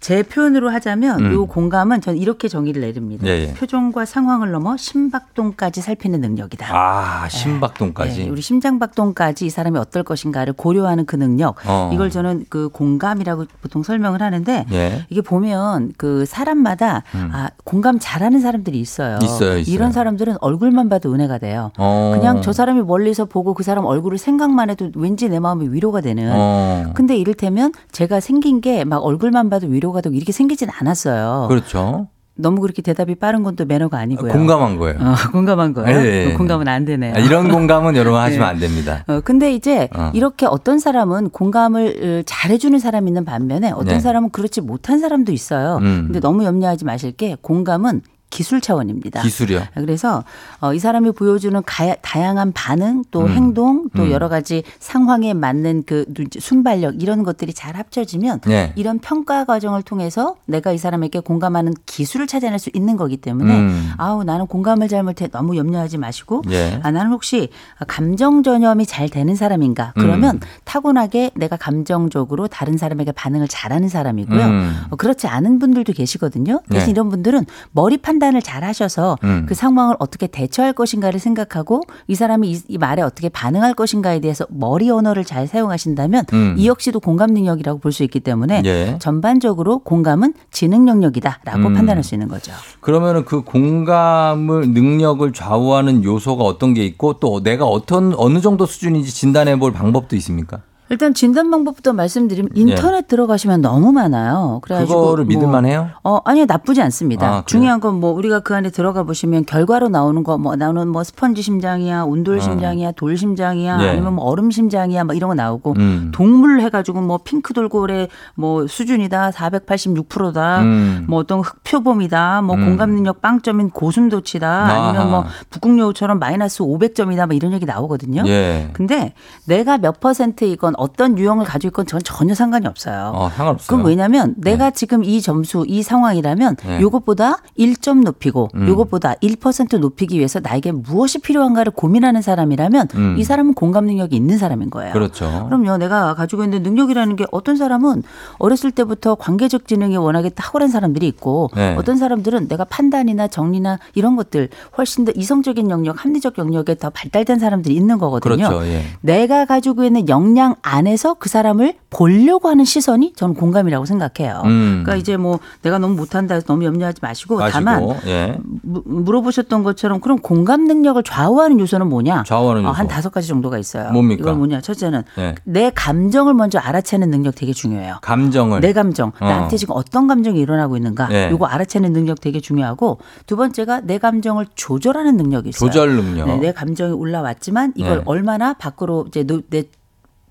제 표현으로 하자면 음. 요 공감은 저는 이렇게 정의를 내립니다. 예, 예. 표정과 상황을 넘어 심박동까지 살피는 능력이다. 아, 심박동까지. 예, 우리 심장박동까지 이 사람이 어떨 것인가를 고려하는 그 능력. 어. 이걸 저는 그 공감이라고 보통 설명을 하는데 예. 이게 보면 그 사람마다 음. 아, 공감 잘하는 사람들이 있어요. 있어요, 있어요. 이런 사람들은 얼굴만 봐도 은혜가 돼요. 어. 그냥 저 사람이 멀리서 보고 그 사람 얼굴을 생각만 해도 왠지 내 마음이 위로가 되는. 어. 근데 이를테면 제가 생긴 게 막 얼굴만 봐도 위로 가 되고 이렇게 생기진 않았어요. 그렇죠. 너무 그렇게 대답이 빠른 건 또 매너가 아니고요. 공감한 거예요. 어, 공감한 거예요. 예, 예. 공감은 안 되네요. 아, 이런 공감은 여러분 하시면 네. 안 됩니다. 어, 근데 이제 어. 이렇게 어떤 사람은 공감을 어, 잘해주는 사람이 있는 반면에 어떤 네. 사람은 그렇지 못한 사람도 있어요. 음. 근데 너무 염려하지 마실 게 공감은 기술 차원입니다. 기술이요. 그래서 어, 이 사람이 보여주는 가, 다양한 반응 또 음. 행동 또 음. 여러 가지 상황에 맞는 그 눈- 순발력 이런 것들이 잘 합쳐지면 네. 이런 평가 과정을 통해서 내가 이 사람에게 공감하는 기술을 찾아낼 수 있는 거기 때문에 음. 아우 나는 공감을 잘 못해 너무 염려하지 마시고 예. 아, 나는 혹시 감정 전염이 잘 되는 사람인가? 그러면 음. 타고나게 내가 감정적으로 다른 사람에게 반응을 잘하는 사람이고요. 음. 어, 그렇지 않은 분들도 계시거든요. 대신 네. 이런 분들은 머리 판 단을 잘 하셔서 음. 그 상황을 어떻게 대처할 것인가를 생각하고 이 사람이 이, 이 말에 어떻게 반응할 것인가에 대해서 머리 언어를 잘 사용하신다면 음. 이 역시도 공감 능력이라고 볼 수 있기 때문에 예. 전반적으로 공감은 지능 영역이다라고 음. 판단할 수 있는 거죠. 그러면은 그 공감을 능력을 좌우하는 요소가 어떤 게 있고 또 내가 어떤 어느 정도 수준인지 진단해 볼 방법도 있습니까? 일단 진단 방법부터 말씀드리면 인터넷 들어가시면 너무 많아요. 그래가지고 예. 그거를 뭐 믿을만해요? 어 아니요 나쁘지 않습니다. 아? 중요한 건 뭐 우리가 그 안에 들어가 보시면 결과로 나오는 거 뭐 나오는 뭐 스펀지 심장이야, 온돌 심장이야, 돌 심장이야, 어. 예. 아니면 뭐 얼음 심장이야, 뭐 이런 거 나오고 음. 동물 해가지고 뭐 핑크 돌고래 뭐 수준이다, 486%다, 음. 뭐 어떤 흑표범이다, 뭐 음. 공감 능력 빵점인 고슴도치다, 아 니면 뭐 아하. 북극여우처럼 마이너스 500점이다, 뭐 이런 얘기 나오거든요. 예. 근데 내가 몇 퍼센트이건 어떤 유형을 가지고 있건 전 전혀 상관이 없어요. 어, 상관없어요. 그럼 왜냐면 내가 지금 이 점수, 이 상황이라면 네. 요것보다 1점 높이고 음. 요것보다 1% 높이기 위해서 나에게 무엇이 필요한가를 고민하는 사람이라면 음. 이 사람은 공감 능력이 있는 사람인 거예요. 그렇죠. 그럼요. 내가 가지고 있는 능력이라는 게 어떤 사람은 어렸을 때부터 관계적 지능이 워낙에 탁월한 사람들이 있고 네. 어떤 사람들은 내가 판단이나 정리나 이런 것들 훨씬 더 이성적인 영역, 합리적 영역에 더 발달된 사람들이 있는 거거든요. 그렇죠. 예. 내가 가지고 있는 역량 안에서 그 사람을 보려고 하는 시선이 저는 공감이라고 생각해요. 음. 그러니까 이제 뭐 내가 너무 못한다 해서 너무 염려하지 마시고, 마시고, 다만 예. 무- 물어보셨던 것처럼 그럼 공감 능력을 좌우하는 요소는 뭐냐? 좌우하는 어, 요소. 한 다섯 가지 정도가 있어요. 뭡니까? 이건 뭐냐? 첫째는 네. 내 감정을 먼저 알아채는 능력 되게 중요해요. 감정을 내 감정, 어. 나한테 지금 어떤 감정이 일어나고 있는가, 네. 요거 알아채는 능력 되게 중요하고 두 번째가 내 감정을 조절하는 능력이 있어요. 조절 능력. 네, 내 감정이 올라왔지만 이걸 네. 얼마나 밖으로 이제 노- 내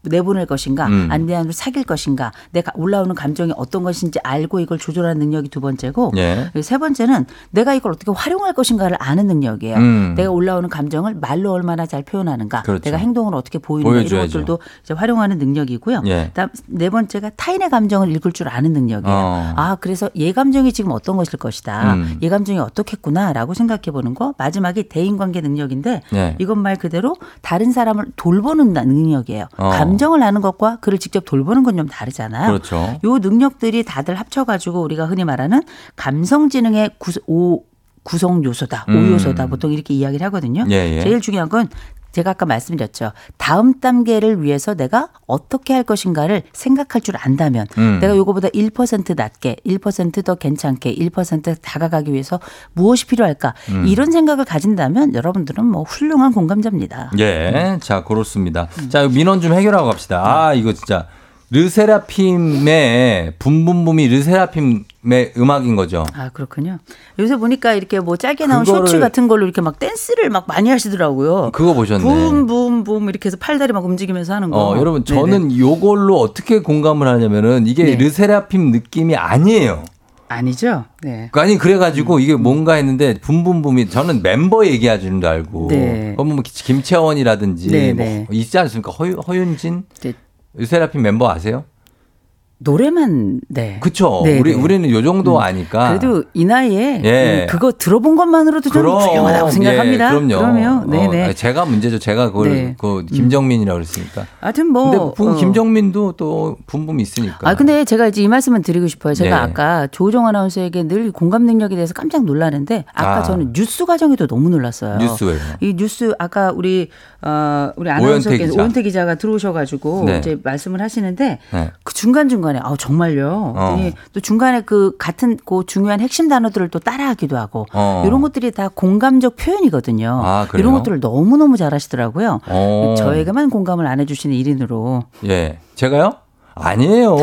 내보낼 것인가, 음. 아니면 삭일 것인가, 내가 올라오는 감정이 어떤 것인지 알고 이걸 조절하는 능력이 두 번째고, 예. 세 번째는 내가 이걸 어떻게 활용할 것인가를 아는 능력이에요. 음. 내가 올라오는 감정을 말로 얼마나 잘 표현하는가, 그렇죠. 내가 행동을 어떻게 보이는가 이런. 것들도 이제 활용하는 능력이고요. 예. 그다음 네 번째가 타인의 감정을 읽을 줄 아는 능력이에요. 어. 아 그래서 얘 감정이 지금 어떤 것일 것이다. 음. 얘 감정이 어떻겠구나라고 생각해 보는 거. 마지막이 대인관계 능력인데 네. 이건 말 그대로 다른 사람을 돌보는 능력이에요. 어. 감정을 아는 것과 그를 직접 돌보는 건 좀 다르잖아요. 그렇죠. 요 능력들이 다들 합쳐가지고 우리가 흔히 말하는 감성지능의 구, 오, 구성 요소다, 오 음. 요소다 보통 이렇게 이야기를 하거든요. 예, 예. 제일 중요한 건 제가 아까 말씀드렸죠. 다음 단계를 위해서 내가 어떻게 할 것인가를 생각할 줄 안다면 음. 내가 요거보다 1% 낮게 1%더 괜찮게 1% 다가가기 위해서 무엇이 필요할까 음. 이런 생각을 가진다면 여러분들은 뭐 훌륭한 공감자입니다. 예. 자, 그렇습니다. 자, 민원 좀 해결하고 갑시다. 아, 이거 진짜. 르세라핌의 붐붐붐이 르세라핌의 음악인 거죠. 아 그렇군요. 요새 보니까 이렇게 뭐 짧게 나온 그거를- 쇼츠 같은 걸로 이렇게 막 댄스를 막 많이 하시더라고요. 그거 보셨네. 붐붐붐 이렇게 해서 팔다리 막 움직이면서 하는 거. 어, 여러분, 네네. 저는 요걸로 어떻게 공감을 하냐면은 이게 네. 르세라핌 느낌이 아니에요. 아니죠. 네. 아니 그래가지고 이게 뭔가 했는데 붐붐붐이 저는 mem버 얘기하시는 줄 알고 네. 그럼 뭐 김채원이라든지 네, 뭐 네. 있지 않습니까 허, 허윤진 네. 유세라핌 mem버 아세요? 노래만 네. 그쵸 네, 우리 네. 우리는 요 정도 아니까 그래도 이 나이에 예. 음, 그거 들어본 것만으로도 좀 훌륭하다고 생각합니다. 예, 그럼요. 그럼요. 네, 어, 네. 아니, 제가 문제죠. 제가 그걸 네. 그 김정민이라고 그랬으니까. 하여튼 뭐 근데 부- 어. 김정민도 또 붐붐이 있으니까. 아 근데 제가 이제 이 말씀을 드리고 싶어요. 제가 네. 아까 조종 아나운서에게 늘 공감 능력에 대해서 깜짝 놀라는데 아까 아. 저는 뉴스 과정에도 너무 놀랐어요. 뉴스 왜요? 이 뉴스 아까 우리 어 우리 오현태 아나운서께서 기자. 오현태 기자가 들어오셔 가지고 네. 이제 말씀을 하시는데 네. 그 중간 중간 에 아 정말요. 그랬더니 또 중간에 그 같은 그 중요한 핵심 단어들을 또 따라하기도 하고 어. 이런 것들이 다 공감적 표현이거든요. 아? 이런 것들을 너무 너무 잘하시더라고요. 어. 저에게만 공감을 안 해주시는 일인으로. 예. 제가요? 아니에요.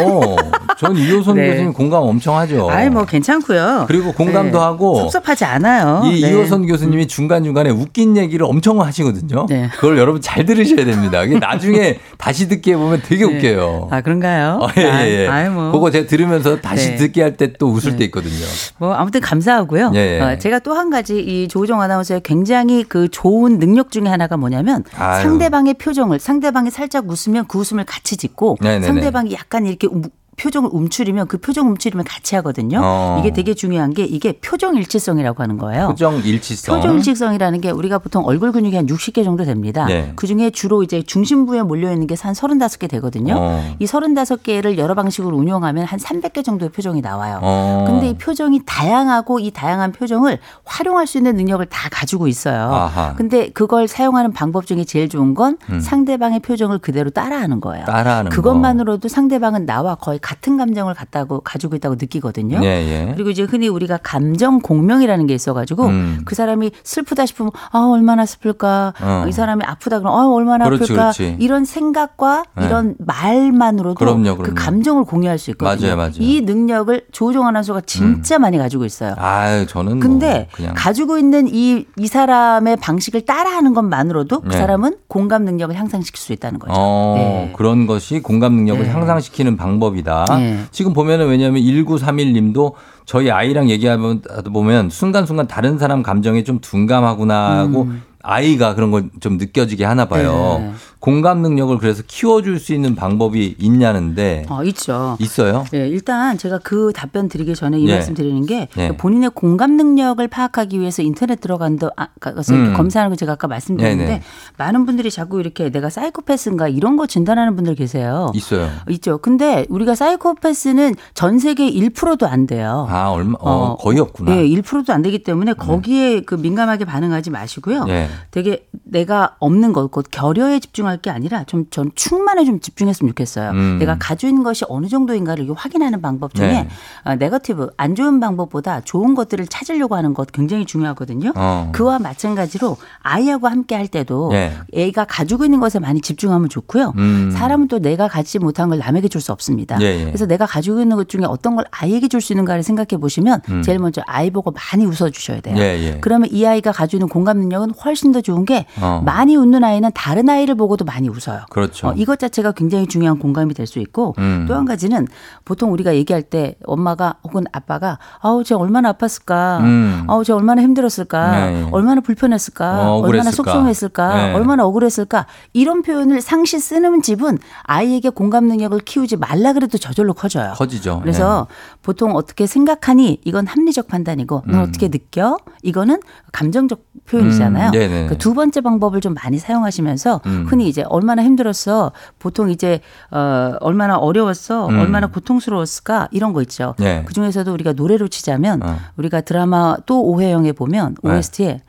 전 이호선 네. 교수님 공감 엄청 하죠. 아이 뭐 괜찮고요. 그리고 공감도 네. 하고 섭섭하지 않아요. 이 네. 이호선 교수님이 중간 중간에 웃긴 얘기를 엄청 하시거든요. 네. 그걸 여러분 잘 들으셔야 됩니다. 나중에 다시 듣기 해보면 되게 네. 웃겨요. 아 그런가요? 어, 예, 예, 예. 아이 뭐. 그거 제가 들으면서 다시 네. 듣기 할 때 또 웃을 네. 때 있거든요. 뭐 아무튼 감사하고요. 예, 예. 어, 제가 또 한 가지 이 조종 아나운서의 굉장히 그 좋은 능력 중에 하나가 뭐냐면 아유. 상대방의 표정을 상대방이 살짝 웃으면 그 웃음을 같이 짓고 네네네. 약간 이렇게 움- 표정을 움츠리면 그 표정 움츠림을 같이 하거든요. 어. 이게 되게 중요한 게 이게 표정 일치성이라고 하는 거예요. 표정 일치성. 표정 일직성이라는 게 우리가 보통 얼굴 근육이 한 60개 정도 됩니다. 네. 그 중에 주로 이제 중심부에 몰려 있는 게 한 35개 되거든요. 어. 이 35개를 여러 방식으로 운용하면 한 300개 정도의 표정이 나와요. 어. 근데 이 표정이 다양하고 이 다양한 표정을 활용할 수 있는 능력을 다 가지고 있어요. 아하. 근데 그걸 사용하는 방법 중에 제일 좋은 건 음. 상대방의 표정을 그대로 따라하는 거예요. 따라하는 거. 그것만으로도 상대방은 나와 거의 같은 감정을 갖다고 가지고 있다고 느끼거든요. 예, 예. 그리고 이제 흔히 우리가 감정 공명이라는 게 있어가지고 음. 그 사람이 슬프다 싶으면 아 얼마나 슬플까 어. 이 사람이 아프다 그러면 아 얼마나 그렇지, 아플까 그렇지. 이런 생각과 네. 이런 말만으로도 그럼요, 그 그럼요. 감정을 공유할 수 있거든요. 맞아요, 맞아요. 이 능력을 조종 아나운서가 진짜 많이 가지고 있어요. 아유, 저는 근데 뭐 가지고 있는 이, 이 사람의 방식을 따라하는 것만으로도 그 네. 사람은 공감 능력을 향상시킬 수 있다는 거죠. 어, 네. 그런 것이 공감 능력을 네. 향상시키는 방법이다. 네. 지금 보면은 왜냐하면 1931님도 저희 아이랑 얘기하면 보면 순간순간 다른 사람 감정에 좀 둔감하구나 하고 음. 아이가 그런 걸 좀 느껴지게 하나 봐요. 네. 공감 능력을 그래서 키워줄 수 있는 방법이 있냐는데 어, 있죠. 있어요? 네, 일단 제가 그 답변 드리기 전에 이 예. 말씀 드리는 게 예. 본인의 공감 능력을 파악하기 위해서 인터넷 들어간다 아, 가서 음. 검사하는 거 제가 아까 말씀드렸는데 네네. 많은 분들이 자꾸 이렇게 내가 사이코패스인가 이런 거 진단하는 분들 계세요. 있어요. 있죠. 근데 우리가 사이코패스는 전 세계 1%도 안 돼요. 아, 얼마, 어, 어, 거의 없구나. 네, 1%도 안 되기 때문에 거기에 그 민감하게 반응하지 마시고요. 예. 되게 내가 없는 것, 곧 결여에 집중할 게 아니라 좀 전 충만에 좀 집중했으면 좋겠어요. 음. 내가 가지고 있는 것이 어느 정도인가를 확인하는 방법 중에 네. 어, 네거티브 안 좋은 방법보다 좋은 것들을 찾으려고 하는 것 굉장히 중요하거든요. 어. 그와 마찬가지로 아이하고 함께 할 때도 예. 애가 가지고 있는 것에 많이 집중하면 좋고요. 음. 사람은 또 내가 갖지 못한 걸 남에게 줄 수 없습니다. 예, 예. 그래서 내가 가지고 있는 것 중에 어떤 걸 아이에게 줄 수 있는가를 생각해 보시면 음. 제일 먼저 아이 보고 많이 웃어 주셔야 돼요. 예, 예. 그러면 이 아이가 가지고 있는 공감 능력은 훨씬 더 좋은 게 어. 많이 웃는 아이는 다른 아이를 보고도 많이 웃어요. 그렇죠. 어, 이것 자체가 굉장히 중요한 공감이 될 수 있고 음. 또한 가지는 보통 우리가 얘기할 때 엄마가 혹은 아빠가 아우 쟤 얼마나 아팠을까 음. 아우 쟤 얼마나 힘들었을까 네. 얼마나 불편했을까 어, 얼마나. 속상했을까 네. 얼마나 억울했을까 이런 표현을 상시 쓰는 집은 아이에게 공감 능력을 키우지 말라 그래도 저절로 커져요. 커지죠. 그래서 보통 어떻게 생각하니 이건 합리적 판단이고 넌 음. 어떻게 느껴 이거는 감정적 표현이잖아요. 음, 네네. 그 두 번째 방법을 좀 많이 사용하시면서 음. 흔히 이제 얼마나 힘들었어 보통 이제 어 얼마나 어려웠어 음. 얼마나 고통스러웠을까 이런 거 있죠. 네. 그 중에서도 우리가 노래로 치자면 어. 우리가 드라마 또 오해영에 보면 네. OST에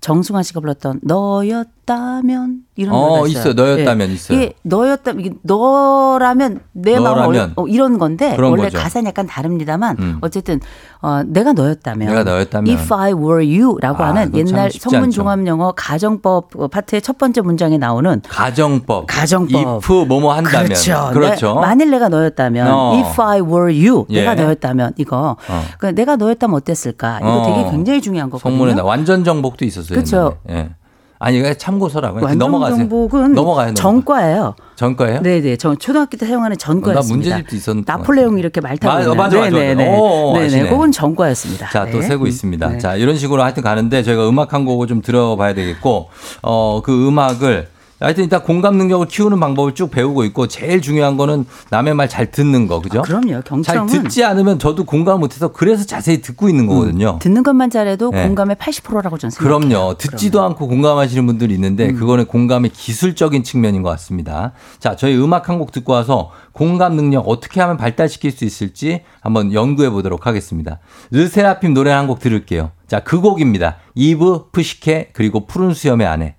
정승환 씨가 불렀던 너였 다면 이런 어, 있어요. 있어요. 너였다면 있어요. 이게 너였다면 이게 너라면 내 마음. 어, 이런 건데 원래 거죠. 가사는 약간 다릅니다만 음. 어쨌든 어, 내가 너였다면 내가 너였다면. If I were you라고 아, 하는 옛날 성문. 종합 영어 가정법 어, 파트의 첫 번째 문장에 나오는 가정법. 가정법. if 뭐뭐 한다면. 그렇죠. 그렇죠. 내- 만일 내가 너였다면 어. if I were you 예. 내가 너였다면 이거 어. 그 내가 너였다면 어땠을까 이거 어. 되게 굉장히 중요한 거거든요. 성문에 나 완전 정복도 있었어요. 그렇죠. 예. 아니 참고서라고 완전 넘어가세요. 정복은 넘어가요. 넘어가. 전과예요. 전과예요? 네네. 저 초등학교 때 사용하는 나 전과였습니다. 문제집도 있었는데. 나폴레옹이 이렇게 말 타고 맞아. 맞아, 맞아. 네네네. 오, 네네. 아시네. 그건 전과였습니다. 자, 또 네. 세고 있습니다. 네. 자, 이런 식으로 하여튼 가는데 저희가 음악 한 곡을 좀 들어봐야 되겠고, 어, 그 음악을 하여튼 일단 공감 능력을 키우는 방법을 쭉 배우고 있고 제일 중요한 거는 남의 말 잘 듣는 거, 그죠? 그럼요. 잘 경청은 듣지 않으면 저도 공감 못해서 그래서 자세히 듣고 있는 거거든요. 듣는 것만 잘해도 네. 공감의 80%라고 저는 생각해요. 그럼요. 듣지도 않고 공감하시는 분들이 있는데 음. 그거는 공감의 기술적인 측면인 것 같습니다. 자, 저희 음악 한 곡 듣고 와서 공감 능력 어떻게 하면 발달시킬 수 있을지 한번 연구해 보도록 하겠습니다. 르세라핌 노래 한 곡 들을게요. 자, 그 곡입니다. 이브, 푸시케, 그리고 푸른 수염의 아내.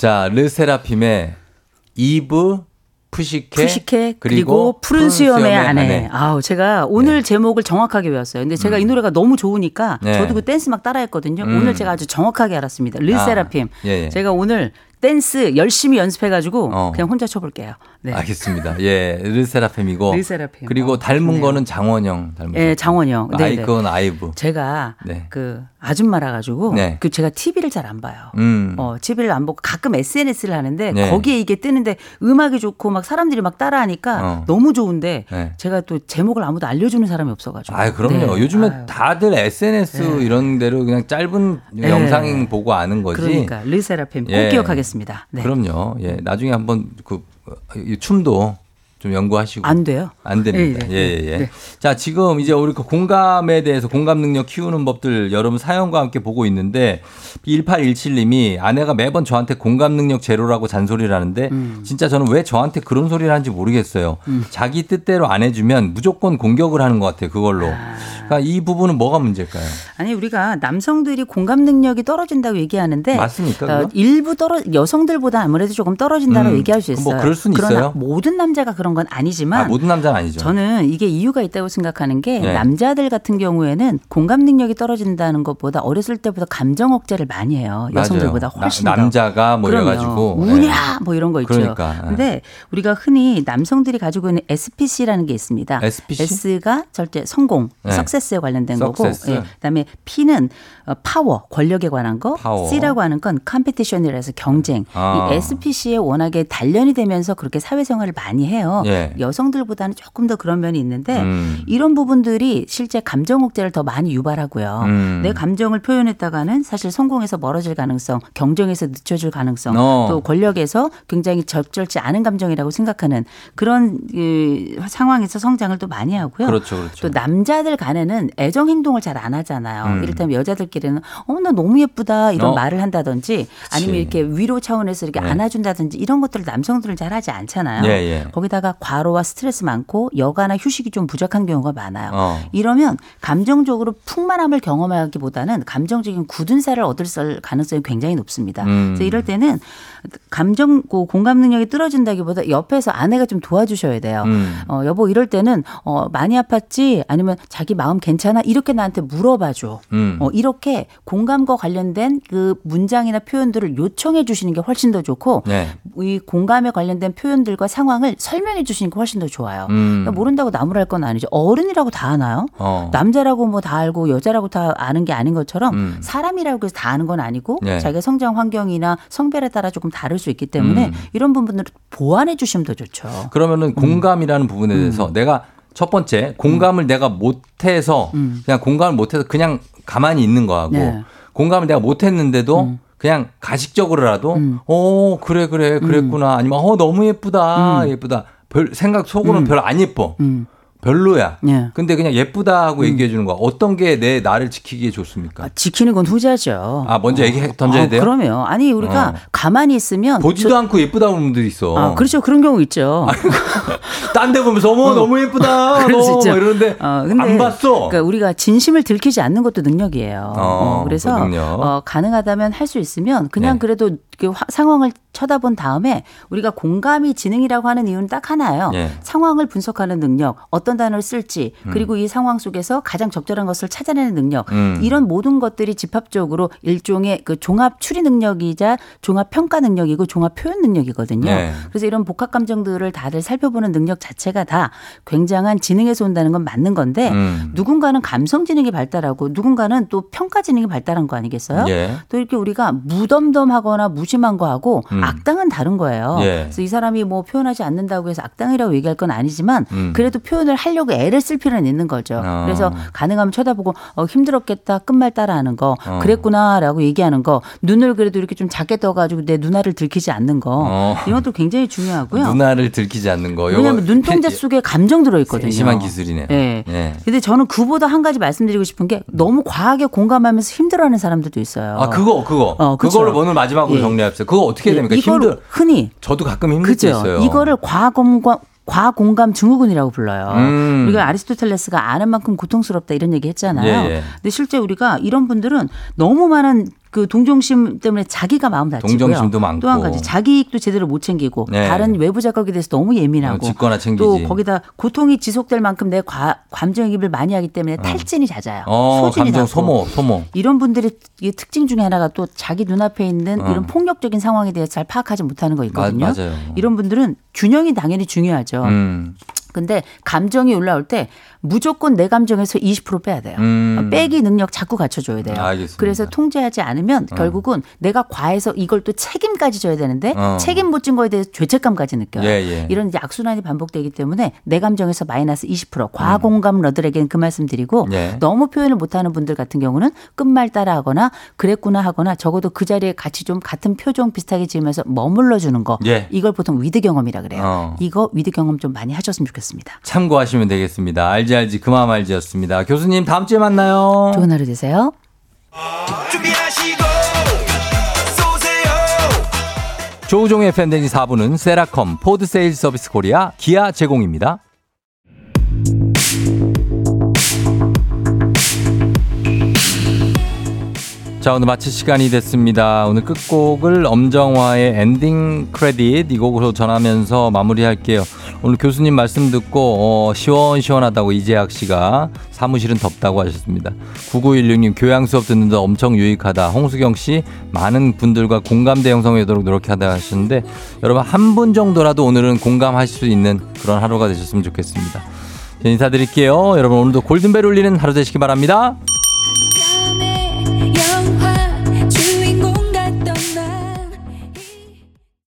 자, 르세라핌의 이브, 푸시케, 푸시케 그리고, 푸른 수염의 아내. 아우 제가 오늘 네. 제목을 정확하게 외웠어요. 근데 제가 이 노래가 너무 좋으니까 네. 저도 그 댄스 막 따라했거든요. 음. 오늘 제가 아주 정확하게 알았습니다. 르세라핌. 아, 예, 예. 제가 오늘 댄스 열심히 연습해가지고 어. 그냥 혼자 쳐볼게요. 네. 알겠습니다. 예, 르세라핌이고. 르세라핌. 그리고 어, 닮은 좋네요. 거는 장원영 닮은 예, 장원영. 네, 네. 아이콘 아이브. 제가 네. 그 아줌마라 가지고 네. 그 제가 TV를 잘 안 봐요. 음. 어, TV를 안 보고 가끔 SNS를 하는데 네. 거기에 이게 뜨는데 음악이 좋고 막 사람들이 막 따라하니까 어. 너무 좋은데 네. 제가 또 제목을 아무도 알려주는 사람이 없어가지고. 아, 그럼요. 네. 요즘에 아유. 다들 SNS 네. 이런 데로 그냥 짧은 네. 영상 보고 아는 거지. 그러니까 르세라핌 꼭 예. 기억하겠습니다. 네. 그럼요. 예, 나중에 한번 그이 춤도 좀 연구하시고 안 돼요. 안 됩니다. 네, 예, 네, 예, 예. 네. 자, 지금 이제 우리 그 공감에 대해서 공감 능력 키우는 법들 여러분 사연과 함께 보고 있는데 1817님이 아내가 매번 저한테 공감 능력 제로라고 잔소리를 하는데 음. 진짜 저는 왜 저한테 그런 소리를 하는지 모르겠어요. 자기 뜻대로 안 해주면 무조건 공격을 하는 것 같아요. 그걸로. 그러니까 이 부분은 뭐가 문제일까요? 아니 우리가 남성들이 공감 능력이 떨어진다고 얘기하는데 맞습니까, 어? 일부 떨어 여성들보다 아무래도 조금 떨어진다고 음, 얘기할 수 그럼 있어요. 뭐 그럴 수는 있어요? 모든 남자가 그런 건 아니지만 아, 모든 남자는 아니죠. 저는 이게 이유가 있다고 생각하는 게 네. 남자들 같은 경우에는 공감 능력이 떨어진다는 것보다 어렸을 때보다 감정 억제를 많이 해요. 여성들보다 맞아요. 훨씬 나- 더. 남자가 뭐 그럼요. 이래가지고. 우냐 뭐 이런 거 있죠. 그러니까, 예. 근데 우리가 흔히 남성들이 가지고 있는 SPC라는 게 있습니다. SPC? S가 절대 성공, 네. success에 관련된 거고, success. 예. 그다음에 P는 어, 파워, 권력에 관한 거, 파워. C라고 하는 건 competition이라서 경쟁. 아. 이 SPC에 워낙에 단련이 되면서 그렇게 사회생활을 많이 해요. 예. 여성들보다는 조금 더 그런 면이 있는데 음. 이런 부분들이 실제 감정 억제를 더 많이 유발하고요. 음. 내 감정을 표현했다가는 사실 성공에서 멀어질 가능성, 경쟁에서 늦춰질 가능성, 어. 또 권력에서 굉장히 적절치 않은 감정이라고 생각하는 그런 그 상황에서 성장을 또 많이 하고요. 그렇죠, 그렇죠. 또 남자들 간에는 애정 행동을 잘 안 하잖아요. 음. 이를테면 여자들끼리는 어나 너무 예쁘다 이런 어. 말을 한다든지 아니면 그치. 이렇게 위로 차원에서 이렇게 네. 안아준다든지 이런 것들을 남성들은 잘 하지 않잖아요. 예, 예. 거기다가 과로와 스트레스 많고 여가나 휴식이 좀 부족한 경우가 많아요. 어. 이러면 감정적으로 풍만함을 경험하기보다는 감정적인 굳은 살을 얻을 수- 가능성이 굉장히 높습니다. 음. 그래서 이럴 때는 감정 그 공감 능력이 떨어진다기보다 옆에서 아내가 좀 도와주셔야 돼요. 음. 어, 여보 이럴 때는 어, 많이 아팠지 아니면 자기 마음 괜찮아 이렇게 나한테 물어봐줘. 음. 어, 이렇게 공감과 관련된 그 문장이나 표현들을 요청해 주시는 게 훨씬 더 좋고 네. 이 공감에 관련된 표현들과 상황을 설명해 주시는 게 훨씬 더 좋아요. 음. 그러니까 모른다고 나무랄 건 아니죠. 어른이라고 다 아나요? 어. 남자라고 뭐 다 알고 여자라고 다 아는 게 아닌 것처럼 음. 사람이라고 해서 다 아는 건 아니고 네. 자기가 성장 환경이나 성별에 따라 조금 다를 수 있기 때문에 음. 이런 부분들을 보완해 주시면 더 좋죠. 그러면은 공감이라는 부분에 대해서 음. 내가 첫 번째 공감을 내가 못해서 그냥 공감을 못해서 그냥 가만히 있는 거하고 음. 네. 공감을 내가 못했는데도 그냥 가식적으로라도 어 그래 그래 그랬구나 아니면 어 너무 예쁘다 예쁘다 별 생각 속으로는 음. 별로 안 예뻐 음. 별로야 예. 근데 그냥 예쁘다 하고 얘기해 주는 거야 어떤 게 내 나를 지키기에 좋습니까 지키는 건 후자죠. 아 먼저 얘기 던져야 아, 돼요 그러면 아니 우리가 어. 가만히 있으면 보지도 않고 예쁘다 그러는 분들이 있어 아, 그렇죠. 그런 경우 있죠. 딴 데 보면서 어머 너무 예쁘다 너 이러는데 어, 근데 안 봤어 그러니까 우리가 진심을 들키지 않는 것도 능력이에요. 어, 어, 그래서 그 능력. 어, 가능하다면 할 수 있으면 그냥 네. 그래도 그 화- 상황을 쳐다본 다음에 우리가 공감이 지능이라고 하는 이유는 딱 하나예요. 예. 상황을 분석하는 능력, 어떤 단어를 쓸지, 음. 그리고 이 상황 속에서 가장 적절한 것을 찾아내는 능력, 음. 이런 모든 것들이 집합적으로 일종의 그 종합 추리 능력이자 종합 평가 능력이고 종합 표현 능력이거든요. 네. 그래서 이런 복합 감정들을 다들 살펴보는 능력 자체가 다 굉장한 지능에서 온다는 건 맞는 건데 음. 누군가는 감성 지능이 발달하고 누군가는 또 평가 지능이 발달한 거 아니겠어요? 예. 또 이렇게 우리가 무덤덤하거나 무 심한 거하고 음. 악당은 다른 거예요. 예. 그래서 이 사람이 뭐 표현하지 않는다고 해서 악당이라고 얘기할 건 아니지만 음. 그래도 표현을 하려고 애를 쓸 필요는 있는 거죠. 어. 그래서 가능하면 쳐다보고 어, 힘들었겠다 끝말 따라하는 거 어. 그랬구나라고 얘기하는 거 눈을 그래도 이렇게 좀 작게 떠가지고 내 누나를 들키지 않는 거 어. 이런 것도 굉장히 중요하고요. 누나를 들키지 않는 거. 왜냐하면 눈동자 속에 감정 들어있거든요. 심한 기술이네요. 예. 예. 근데 저는 그보다 한 가지 말씀드리고 싶은 게 너무 과하게 공감하면서 힘들어하는 사람들도 있어요. 아 그거 그거 어, 그쵸. 그거를 오늘 마지막으로 예. 정리 합시다. 그거 어떻게 해야 됩니까? 이거를 힘들. 흔히 저도 가끔 힘들 때 그죠. 있어요. 이거를 과공감 과공감 증후군이라고 불러요. 음. 우리가 아리스토텔레스가 아는 만큼 고통스럽다 이런 얘기 했잖아요. 예, 예. 근데 실제 우리가 이런 분들은 너무 많은 그 동정심 때문에 자기가 마음 다치고요. 동정심도 많고. 또 한 가지 자기 이익도 제대로 못 챙기고 네. 다른 외부 자극에 대해서 너무 예민하고 어. 또 거기다 고통이 지속될 만큼 내 과, 감정이입을 많이 하기 때문에 탈진이 잦아요. 어, 소진이 감정 나고. 소모 소모. 이런 분들의 이 특징 중에 하나가 또 자기 눈앞에 있는 어. 이런 폭력적인 상황에 대해서 잘 파악하지 못하는 거 있거든요. 마- 맞아요. 이런 분들은 균형이 당연히 중요하죠. 음. 근데 감정이 올라올 때 무조건 내 감정에서 20% 빼야 돼요. 음. 빼기 능력 자꾸 갖춰줘야 돼요. 알겠습니다. 그래서 통제하지 않으면 어. 결국은 내가 과해서 이걸 또 책임까지 져야 되는데 어. 책임 못 진 거에 대해서 죄책감까지 느껴요. 예, 예. 이런 이제 악순환이 반복되기 때문에 내 감정에서 마이너스 20% 과공감 러들에게는 그 말씀 드리고 예. 너무 표현을 못하는 분들 같은 경우는 끝말 따라하거나 그랬구나 하거나 적어도 그 자리에 같이 좀 같은 표정 비슷하게 지으면서 머물러 주는 거 예. 이걸 보통 with 경험이라 그래요. 어. 이거 with 경험 좀 많이 하셨으면 좋겠습니다. 참고하시면 되겠습니다. 알지 알지 그 맘 알지였습니다. 교수님 다음 주에 만나요. 좋은 하루 되세요. 준비하시고 쏘세요 조우종의 팬데지 4부는 세라컴, 포드 세일 서비스 코리아, 기아 제공입니다. 자, 오늘 마칠 시간이 됐습니다. 오늘 끝곡을 엄정화의 엔딩 크레딧 이 곡으로 전하면서 마무리할게요. 오늘 교수님 말씀 듣고 어, 시원시원하다고 이재학 씨가 사무실은 덥다고 하셨습니다. 9916님 교양 수업 듣는데 엄청 유익하다. 홍수경 씨 많은 분들과 공감대 형성되도록 노력하다 하셨는데 여러분 한 분 정도라도 오늘은 공감하실 수 있는 그런 하루가 되셨으면 좋겠습니다. 자, 인사드릴게요. 여러분 오늘도 골든벨 울리는 하루 되시기 바랍니다.